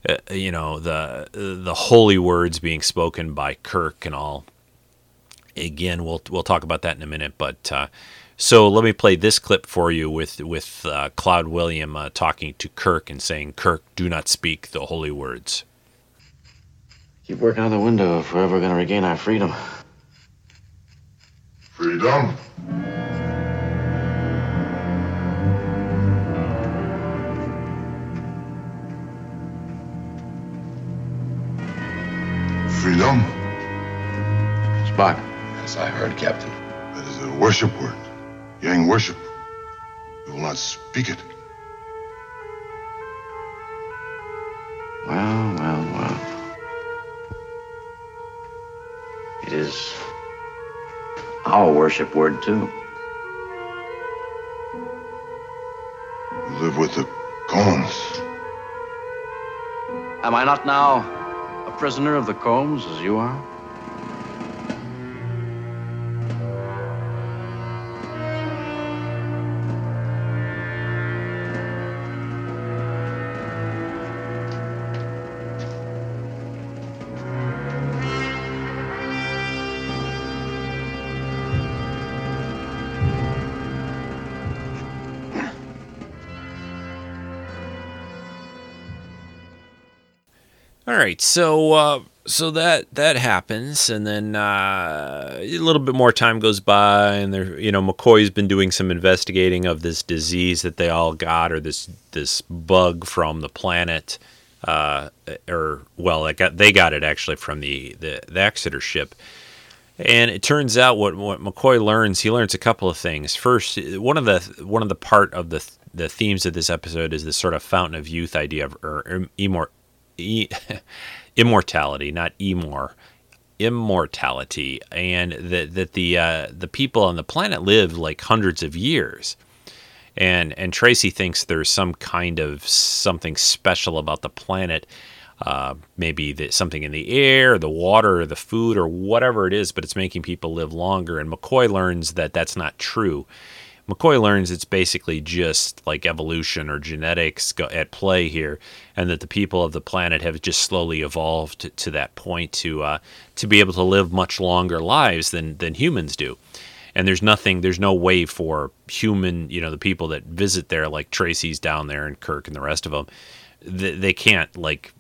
uh, you know the the holy words being spoken by Kirk and all again we'll we'll talk about that in a minute but uh, so let me play this clip for you with with uh, Cloud William uh, talking to Kirk and saying Kirk do not speak the holy words keep working out the window if we're ever going to regain our freedom Freedom? Freedom? Spock. Yes, I heard, Captain. That is a worship word. Yang worship. You will not speak it. Well, well, well. It is our worship word, too. You live with the Kohms. Am I not now a prisoner of the Kohms as you are? So uh, so that that happens, and then uh, a little bit more time goes by, and there, you know, McCoy's been doing some investigating of this disease that they all got, or this this bug from the planet, uh, or well, it got, they got it actually from the, the the Exeter ship, and it turns out what what McCoy learns, he learns a couple of things. First, one of the one of the part of the the themes of this episode is this sort of fountain of youth idea of or, or immor- e- [laughs] immortality, not emor, immortality, and that that the uh, the people on the planet live like hundreds of years, and and Tracy thinks there's some kind of something special about the planet. Uh, maybe the, something in the air, the water, the food, or whatever it is, but it's making people live longer. And McCoy learns that that's not true. McCoy learns it's basically just like evolution or genetics at play here, and that the people of the planet have just slowly evolved to, to that point to uh, to be able to live much longer lives than than humans do. And there's nothing, there's no way for human, you know, the people that visit there, like Tracy's down there and Kirk and the rest of them, they, they can't like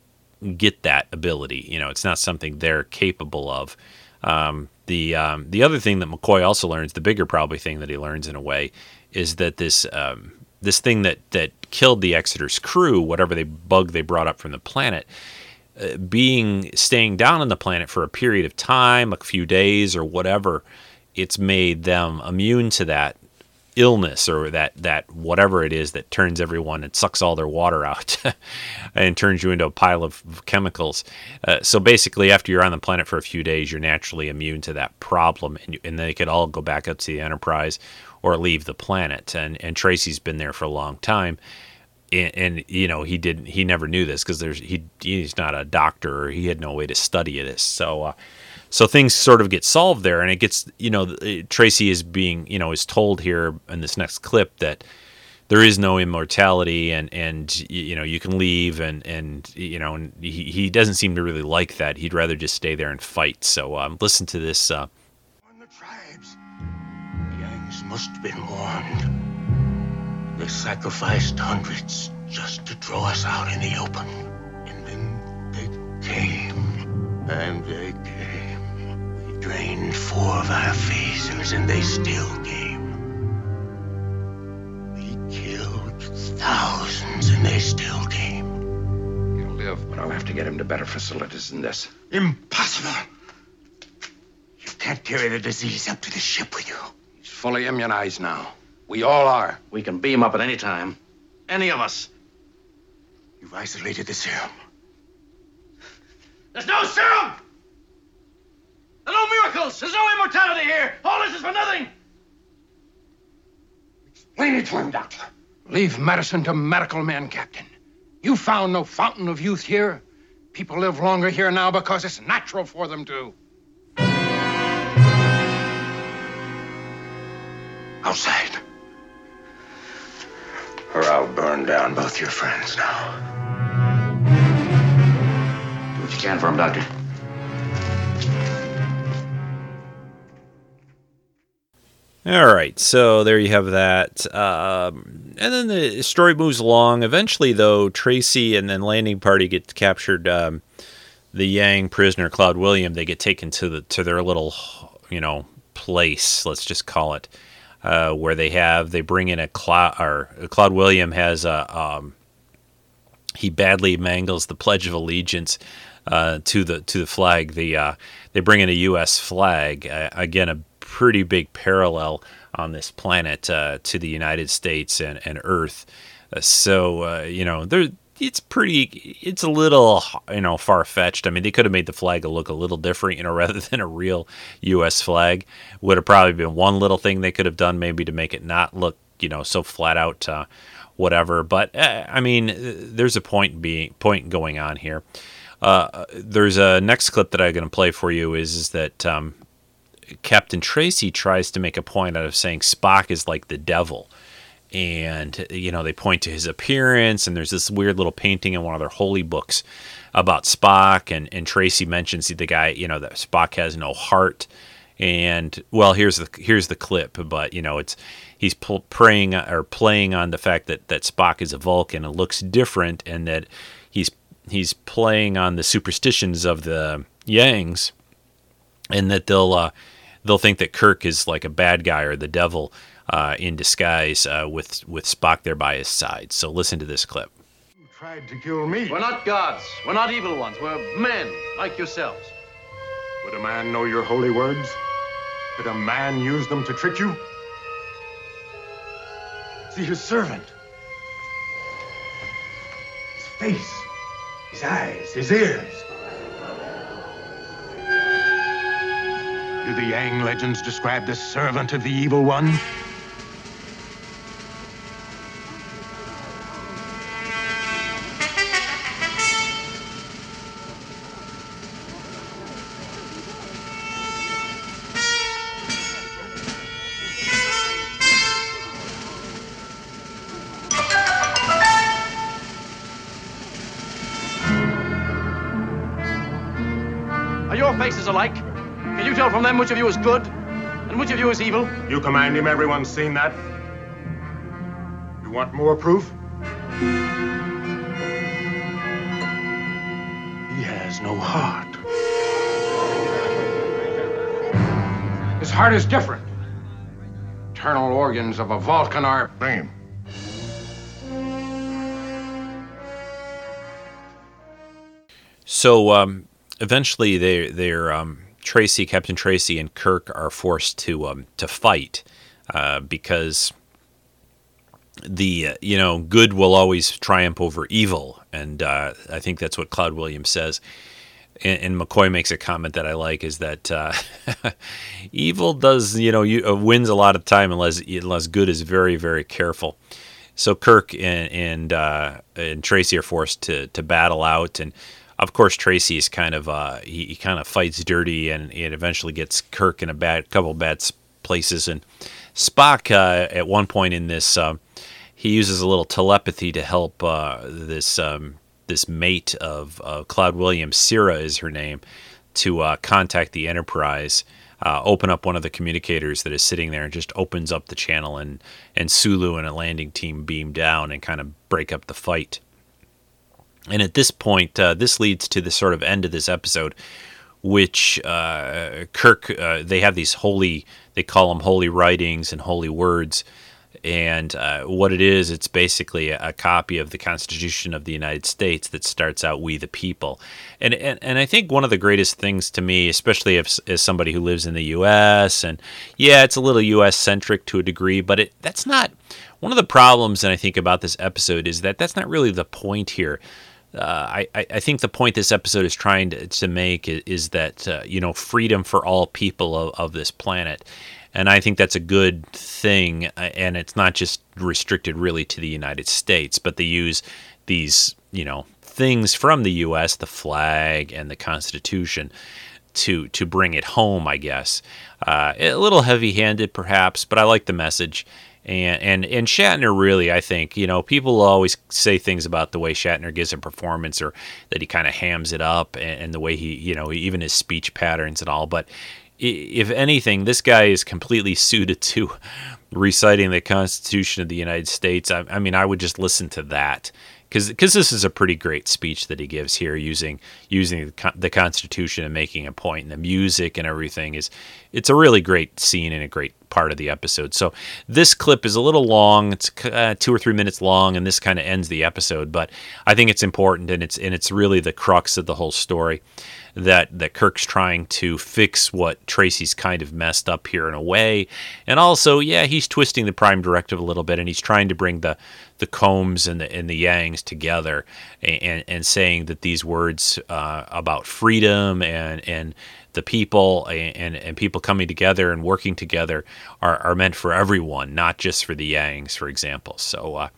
get that ability. You know, it's not something they're capable of. Um, the um, the other thing that McCoy also learns, the bigger probably thing that he learns in a way, is that this um, this thing that that killed the Exeter's crew, whatever they bug they brought up from the planet, uh, being staying down on the planet for a period of time, a few days or whatever, it's made them immune to that illness or that that whatever it is that turns everyone and sucks all their water out [laughs] and turns you into a pile of chemicals. Uh, so basically, after you're on the planet for a few days, you're naturally immune to that problem, and, you, and they could all go back up to the Enterprise or leave the planet. And and Tracy's been there for a long time. And, and you know he didn't he never knew this because there's he he's not a doctor or he had no way to study this so uh, so things sort of get solved there and it gets you know tracy is being you know is told here in this next clip that there is no immortality and and you know you can leave and and you know and he, he doesn't seem to really like that he'd rather just stay there and fight so um, listen to this uh, Yangs must have been warned. They sacrificed hundreds just to throw us out in the open. And then they came. And they came. They drained four of our phasers and they still came. They killed thousands and they still came. He'll live, but I'll have to get him to better facilities than this. Impossible! You can't carry the disease up to the ship with you. He's fully immunized now. We all are. We can beam up at any time. Any of us. You've isolated the serum. There's no serum! No miracles! There's no immortality here! All this is for nothing! Explain it to him, Doctor. Leave medicine to medical men, Captain. You found no fountain of youth here. People live longer here now because it's natural for them to. Outside. Or I'll burn down both your friends now. Do what you can for him, Doctor. All right, so there you have that. Um, and then the story moves along. Eventually, though, Tracy and then landing party get captured. Um, the Yang prisoner, Cloud William, they get taken to the to their little, you know, place. Let's just call it, uh, where they have they bring in a Cloud or Cloud William has a um, he badly mangles the Pledge of Allegiance uh, to the to the flag. The uh, they bring in a U.S. flag uh, again, a pretty big parallel on this planet uh, to the United States and, and Earth. Uh, so uh, you know, there it's pretty. It's a little you know far fetched. I mean, they could have made the flag look a little different, you know, [laughs] rather than a real U.S. flag. Would have probably been one little thing they could have done, maybe to make it not look you know so flat out. Uh, whatever, but uh, I mean, there's a point being point going on here. Uh, there's a next clip that I'm going to play for you is, is that um, Captain Tracy tries to make a point out of saying Spock is like the devil. And, you know, they point to his appearance, and there's this weird little painting in one of their holy books about Spock. And, and Tracy mentions the guy, you know, that Spock has no heart. And, well, here's the here's the clip, but, you know, it's he's pl- praying or playing on the fact that, that Spock is a Vulcan and looks different, and that he's he's playing on the superstitions of the Yangs, and that they'll uh, they'll think that Kirk is like a bad guy or the devil uh, in disguise uh, with with Spock there by his side. So listen to this clip. You tried to kill me. We're not gods. We're not evil ones. We're men like yourselves. Would a man know your holy words? Could a man use them to trick you? See his servant. His face, his eyes, his ears. Do the Yang legends describe the servant of the evil one? Which of you is good and which of you is evil? You command him, everyone's seen that. You want more proof? He has no heart. His heart is different. Internal organs of a Vulcan are Name. So um, eventually, they they're um, Tracy, Captain Tracy, and Kirk are forced to um, to fight uh, because the uh, you know good will always triumph over evil, and uh, I think that's what Cloud Williams says. And, and McCoy makes a comment that I like is that uh, [laughs] evil does you know you, uh, wins a lot of time unless unless good is very very careful. So Kirk and and, uh, and Tracy are forced to to battle out, and of course Tracy is kind of uh, he, he kind of fights dirty, and it eventually gets Kirk in a bad couple bad places. And Spock uh, at one point in this, uh, he uses a little telepathy to help uh, this um, this mate of Cloud Williams, Sirah is her name, to uh, contact the Enterprise. Uh, open up one of the communicators that is sitting there and just opens up the channel and and Sulu and a landing team beam down and kind of break up the fight. And at this point, uh, this leads to the sort of end of this episode, which uh, Kirk, uh, they have these holy, they call them holy writings and holy words. And uh, what it is, it's basically a, a copy of the Constitution of the United States that starts out "We the People," and and, and I think one of the greatest things to me, especially if, as somebody who lives in the U.S. and yeah, it's a little U.S. centric to a degree, but it that's not one of the problems. And I think about this episode is that that's not really the point here. Uh, I, I think the point this episode is trying to, to make is, is that uh, you know freedom for all people of, of this planet, and I think that's a good thing. uh, And it's not just restricted really to the United States, but they use these you know things from the U.S., the flag and the Constitution, to to bring it home. I guess uh, a little heavy-handed perhaps, but I like the message. And, and and Shatner really, I think, you know, people always say things about the way Shatner gives a performance, or that he kind of hams it up, and, and the way he, you know, even his speech patterns and all. But if anything, this guy is completely suited to [laughs] reciting the Constitution of the United States. I, I mean, I would just listen to that because because this is a pretty great speech that he gives here, using using the Constitution and making a point, and the music and everything is. It's a really great scene and a great part of the episode. So this clip is a little long; it's uh, two or three minutes long, and this kind of ends the episode. But I think it's important, and it's and it's really the crux of the whole story. that that Kirk's trying to fix what Tracy's kind of messed up here in a way, and also yeah he's twisting the Prime Directive a little bit, and he's trying to bring the the Kohms and the and the Yangs together, and and saying that these words uh, about freedom and and the people and, and people coming together and working together are, are meant for everyone, not just for the Yangs, for example. So uh,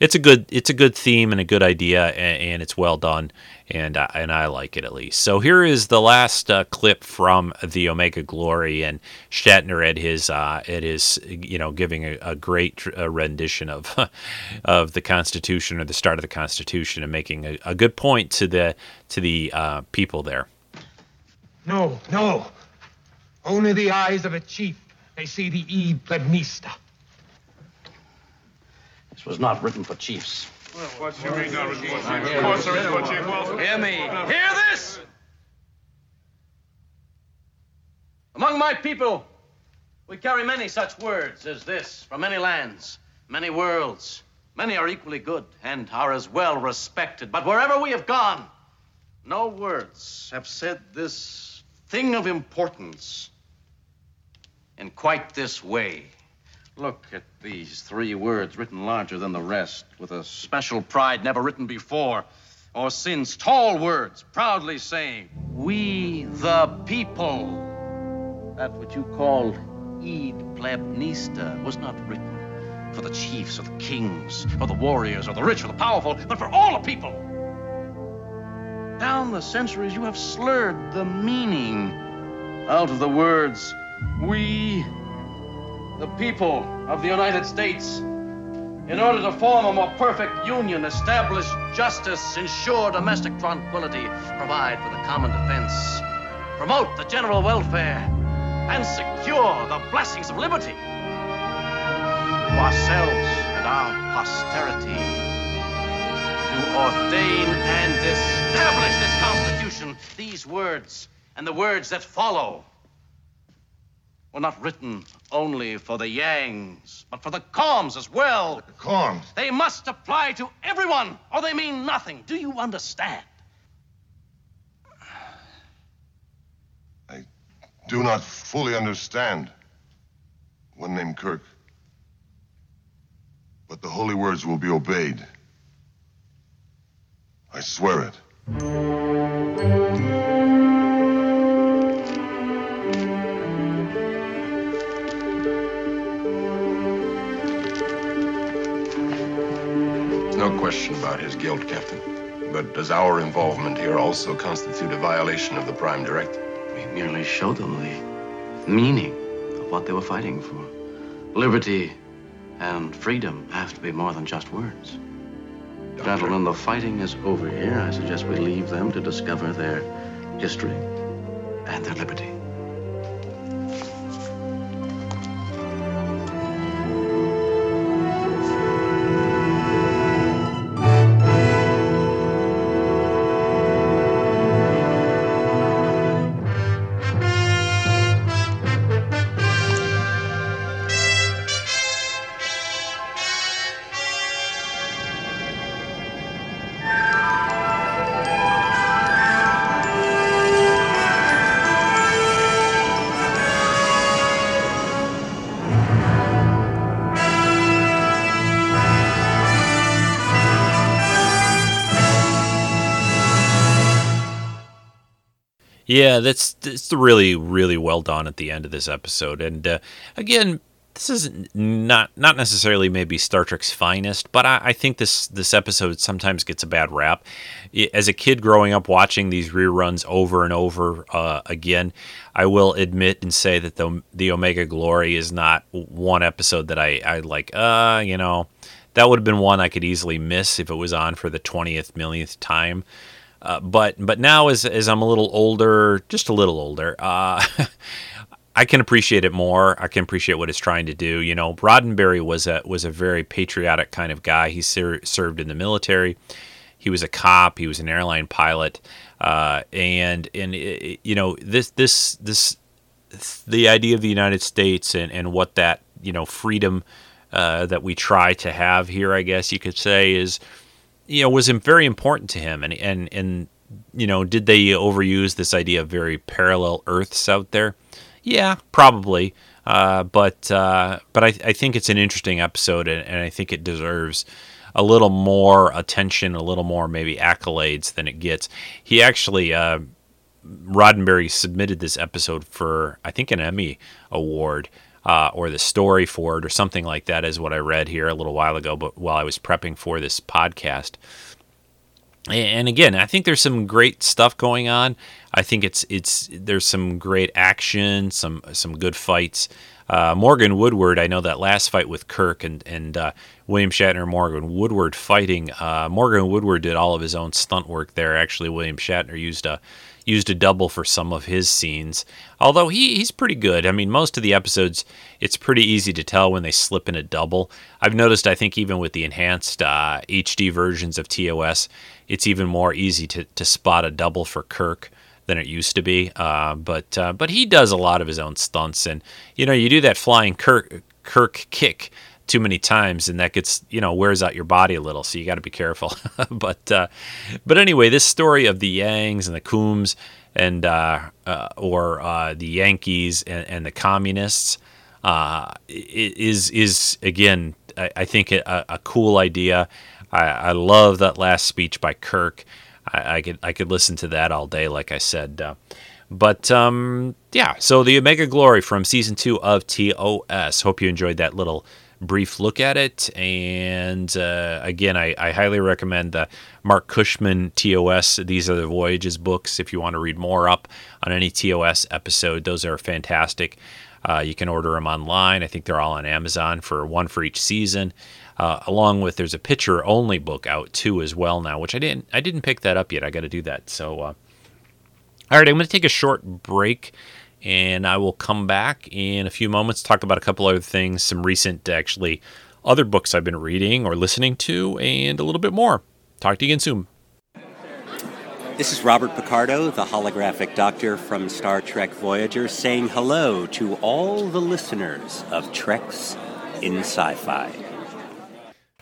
it's a good it's a good theme and a good idea, and, and it's well done, and uh, and I like it at least. So here is the last uh, clip from the Omega Glory, and Shatner at his uh, at his you know giving a, a great uh, rendition of [laughs] of the Constitution or the start of the Constitution, and making a, a good point to the to the uh, people there. No, no. Only the eyes of a chief may see the e plebnista. This was not written for chiefs. What's your mean, not written for chief? Of course there is for chief. Well, Hear me. Hear this! Among my people, we carry many such words as this from many lands, many worlds. Many are equally good and are as well respected. But wherever we have gone, no words have said this thing of importance in quite this way. Look at these three words written larger than the rest, with a special pride never written before or since. Tall words, proudly saying, We the people. That which you call Ed Plebnista was not written for the chiefs or the kings or the warriors or the rich or the powerful, but for all the people. Down the centuries, you have slurred the meaning out of the words, we, the people of the United States, in order to form a more perfect union, establish justice, ensure domestic tranquility, provide for the common defense, promote the general welfare, and secure the blessings of liberty. To ourselves and our posterity to ordain and establish this Constitution, these words and the words that follow were not written only for the Yangs, but for the Kohms as well. The Kohms? They must apply to everyone, or they mean nothing. Do you understand? I do not fully understand. One named Kirk. But the holy words will be obeyed. I swear it. No question about his guilt, Captain. But does our involvement here also constitute a violation of the Prime Directive? We merely showed them the meaning of what they were fighting for. Liberty and freedom have to be more than just words. Gentlemen, the fighting is over here. I suggest we leave them to discover their history and their liberty. Yeah, that's that's really really well done at the end of this episode. And uh, again, this is not not necessarily maybe Star Trek's finest, but I, I, think this this episode sometimes gets a bad rap. As a kid growing up watching these reruns over and over uh, again, I will admit and say that the the Omega Glory is not one episode that I I like. Uh, you know, that would have been one I could easily miss if it was on for the twentieth millionth time. Uh, but but now as as I'm a little older, just a little older, uh, [laughs] I can appreciate it more. I can appreciate what it's trying to do. You know, Roddenberry was a was a very patriotic kind of guy. He ser- served in the military. He was a cop. He was an airline pilot, uh, and and you know this this this the idea of the United States and and what that you know freedom uh, that we try to have here, I guess you could say, is you know was very important to him and and and you know, did they overuse this idea of very parallel Earths out there? Yeah, probably. Uh, but uh, but I, I think it's an interesting episode, and, and I think it deserves a little more attention, a little more maybe accolades than it gets. He actually, uh, Roddenberry submitted this episode for, I think, an Emmy award. Uh, or the story for it, or something like that, is what I read here a little while ago. But while I was prepping for this podcast, and again, I think there's some great stuff going on. I think it's it's there's some great action, some some good fights. Uh, Morgan Woodward, I know that last fight with Kirk and and uh, William Shatner, Morgan Woodward fighting. Uh, Morgan Woodward did all of his own stunt work there. Actually, William Shatner used a used a double for some of his scenes. Although he, he's pretty good. I mean, most of the episodes, it's pretty easy to tell when they slip in a double. I've noticed, I think, even with the enhanced uh, HD versions of TOS, it's even more easy to, to spot a double for Kirk than it used to be. Uh, but uh, but he does a lot of his own stunts, and you know, you do that flying Kirk Kirk kick too many times and that gets you know wears out your body a little so you got to be careful. [laughs] But uh, but anyway this story of the yangs and the Kohms and uh, uh, or uh, the yankees and, and the communists uh, is is again I, I think a, a, cool idea. I, I, love that last speech by kirk. I, I, could i could listen to that all day like i said uh, but um, yeah so the omega glory from season two of tos hope you enjoyed that little brief look at it. And uh, again, I, I, highly recommend the Marc Cushman TOS. These are the Voyages books. If you want to read more up on any TOS episode, those are fantastic. Uh, you can order them online. I think they're all on Amazon for one for each season. Uh, along with there's a picture only book out too as well now, which I didn't I didn't pick that up yet. I got to do that. So, uh, all right, I'm going to take a short break and I will come back in a few moments to talk about a couple other things, some recent actually other books I've been reading or listening to, and a little bit more. Talk to you again soon. This is Robert Picardo, the holographic doctor from Star Trek Voyager, saying hello to all the listeners of Treks in Sci Fi.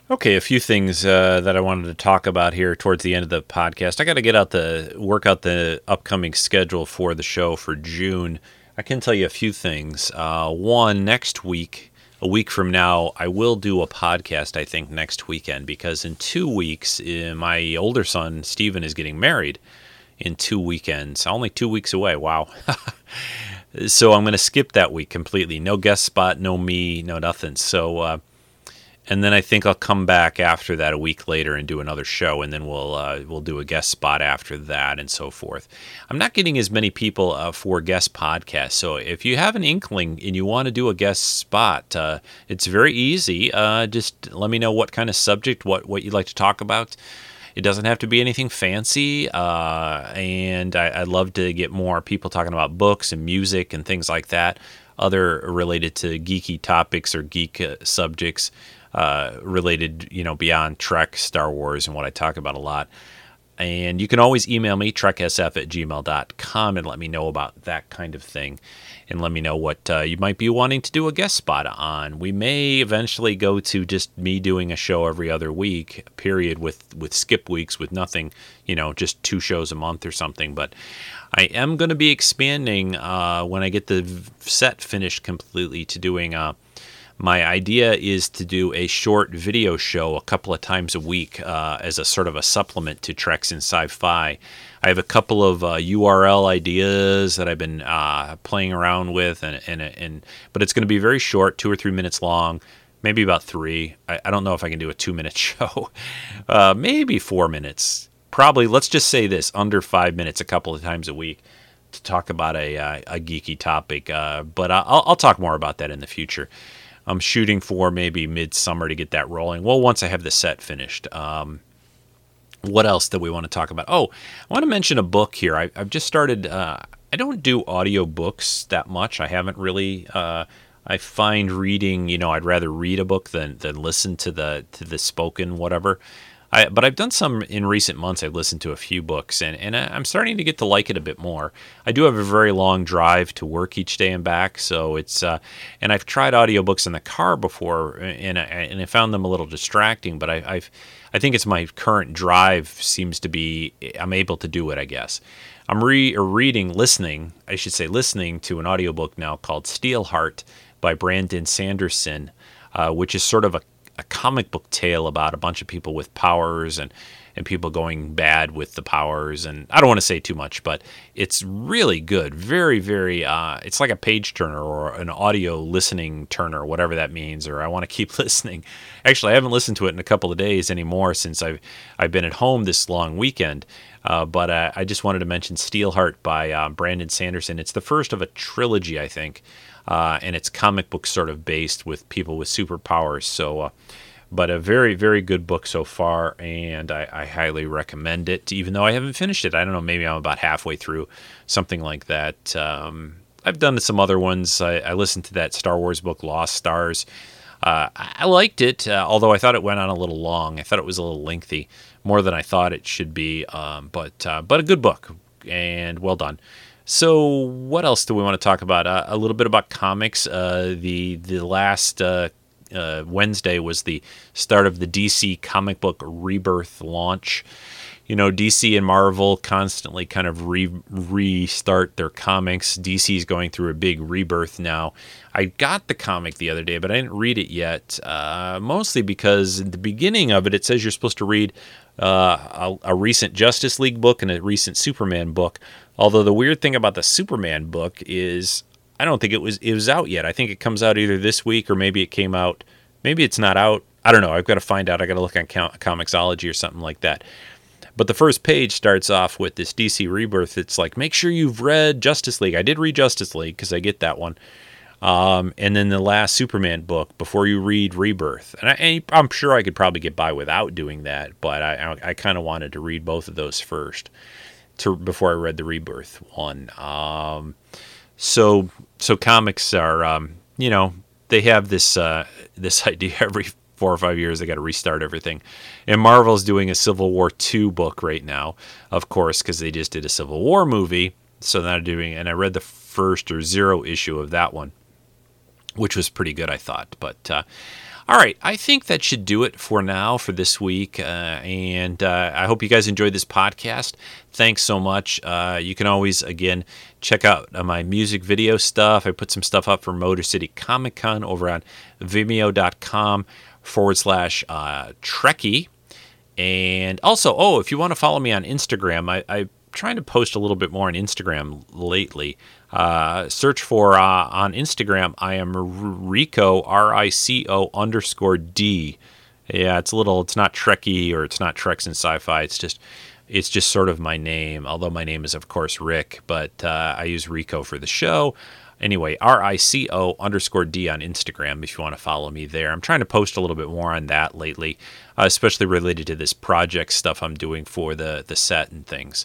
Okay, a few things uh, that I wanted to talk about here towards the end of the podcast. I got to get out the work out the upcoming schedule for the show for June. I can tell you a few things. Uh, one, next week, a week from now, I will do a podcast. I think next weekend because in two weeks, uh, my older son Stephen is getting married. In two weekends, only two weeks away. Wow. [laughs] so I'm going to skip that week completely. No guest spot, no me, no nothing. So. And then I think I'll come back after that a week later and do another show, and then we'll uh, we'll do a guest spot after that, and so forth. I'm not getting as many people uh, for guest podcasts, so if you have an inkling and you want to do a guest spot, uh, it's very easy. Uh, just let me know what kind of subject, what what you'd like to talk about. It doesn't have to be anything fancy, uh, and I, would love to get more people talking about books and music and things like that, other related to geeky topics or geek uh, subjects uh, related, you know, beyond Trek, Star Wars, and what I talk about a lot. And you can always email me, treksf at gmail.com, and let me know about that kind of thing. And let me know what uh, you might be wanting to do a guest spot on. We may eventually go to just me doing a show every other week, period, with, with skip weeks, with nothing, you know, just two shows a month or something. But I am going to be expanding uh, when I get the set finished completely to doing a uh, my idea is to do a short video show a couple of times a week uh, as a sort of a supplement to Treks in Sci-Fi. I have a couple of uh, URL ideas that I've been uh, playing around with, and, and, and but it's going to be very short, two or three minutes long, maybe about three. I, I don't know if I can do a two-minute [laughs] show, uh, maybe four minutes. Probably, let's just say this: under five minutes, a couple of times a week to talk about a, uh, a geeky topic. Uh, but I'll, I'll talk more about that in the future. I'm shooting for maybe midsummer to get that rolling. Well, once I have the set finished. Um, what else do we want to talk about? Oh, I want to mention a book here. I, have just started. Uh, I don't do audio books that much. I haven't really. Uh, I find reading. You know, I'd rather read a book than than listen to the to the spoken whatever. I, but I've done some in recent months. I've listened to a few books, and, and I'm starting to get to like it a bit more. I do have a very long drive to work each day and back, so it's uh, and I've tried audiobooks in the car before, and I, and I found them a little distracting. But I, I've I think it's my current drive seems to be I'm able to do it. I guess I'm re reading, listening, I should say, listening to an audiobook now called Steelheart by Brandon Sanderson, uh, which is sort of a a comic book tale about a bunch of people with powers and and people going bad with the powers. And I don't want to say too much but it's really good. Very very uh, it's like a page turner or an audio listening turner whatever that means or I want to [laughs] keep listening. Actually I haven't listened to it in a couple of days anymore since I've I've been at home this long weekend. Uh, but uh, I just wanted to mention Steelheart by uh, Brandon Sanderson. It's the first of a trilogy I think uh, and it's comic book sort of based with people with superpowers. So, uh, but a very, very good book so far, and I, I, highly recommend it, even though I haven't finished it. I don't know, maybe I'm about halfway through, something like that. Um, I've done some other ones. I, I, listened to that Star Wars book, Lost Stars. Uh, I liked it, uh, although I thought it went on a little long. I thought it was a little lengthy, more than I thought it should be. Um, but uh, but a good book, and well done. So, what else do we want to talk about? Uh, a little bit about comics. Uh, the the last uh, uh Wednesday was the start of the DC comic book rebirth launch. You know, DC and Marvel constantly kind of re- restart their comics. DC is going through a big rebirth now. I got the comic the other day, but I didn't read it yet. Uh, mostly because the beginning of it, it says you're supposed to read uh, a, a recent Justice League book and a recent Superman book Although the weird thing about the Superman book is I don't think it was it was out yet. I think it comes out either this week or maybe it came out. Maybe it's not out. I don't know. I've got to find out. I got to look on Comixology or something like that. But the first page starts off with this DC Rebirth. It's like make sure you've read Justice League. I did read Justice League because I get that one. Um, and then the last Superman book before you read Rebirth. And, I, am sure I could probably get by without doing that, but I, I, I kind of wanted to read both of those first to before I read the Rebirth one. Um, so so comics are um, you know they have this uh, [laughs] this idea every four or five years they got to restart everything, and Marvel's doing a Civil War two book right now, of course, because they just did a Civil War movie. So they're doing, and I read the first or zero issue of that one, which was pretty good, I thought. But uh, all right, I think that should do it for now for this week. Uh, and uh, I hope you guys enjoyed this podcast. Thanks so much. Uh, you can always, again, check out uh, my music video stuff. I put some stuff up for Motor City Comic Con over on vimeo.com forward slash uh, Trekkie. And also, oh, if you want to follow me on Instagram, I, I'm trying to post a little bit more on Instagram lately. Uh, search for uh, on Instagram. I am Rico R I C O underscore D. Yeah, it's a little. It's not Trekkie or it's not Treks and Sci-Fi. It's just it's just sort of my name. Although my name is of course Rick, but uh, I use Rico for the show. Anyway, R I C O underscore D on Instagram if you want to follow me there. I'm trying to post a little bit more on that lately, uh, especially related to this project stuff I'm doing for the the set and things.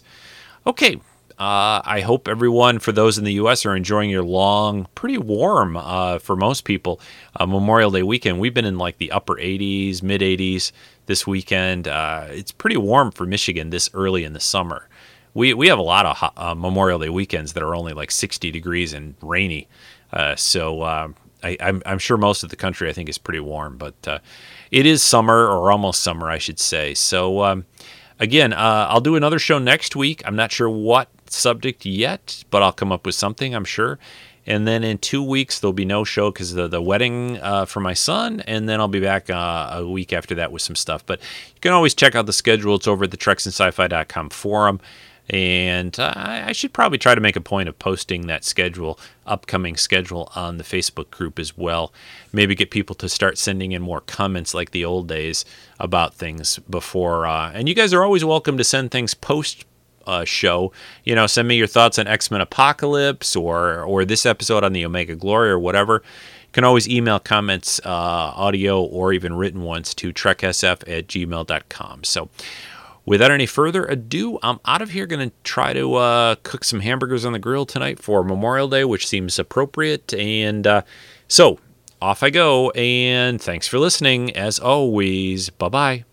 Okay, uh, I hope everyone, for those in the U.S., are enjoying your long, pretty warm uh, for most people uh, Memorial Day weekend. We've been in like the upper 80s, mid 80s this weekend. Uh, it's pretty warm for Michigan this early in the summer. We, we have a lot of hot, uh, Memorial Day weekends that are only like 60 degrees and rainy. Uh, so I, am I'm, I'm sure most of the country I think is pretty warm, but it is summer or almost summer, I should say. So um, again, I'll do another show next week. I'm not sure what subject yet, but I'll come up with something, I'm sure. And then in two weeks, there'll be no show because the, the wedding uh, for my son. And then I'll be back uh, a week after that with some stuff. But you can always check out the schedule. It's over at the treksandsci-fi.com forum. And uh, I should probably try to make a point of posting that schedule, upcoming schedule, on the Facebook group as well. Maybe get people to start sending in more comments like the old days about things before. Uh, and you guys are always welcome to send things post uh, show, you know, send me your thoughts on X Men Apocalypse or or this episode on the Omega Glory or whatever. You can always email comments, uh, audio, or even written ones to treksf at gmail.com. So, without any further ado, I'm out of here. Going to try to uh, cook some hamburgers on the grill tonight for Memorial Day, which seems appropriate. And uh, so, off I go. And thanks for listening. As always, bye bye.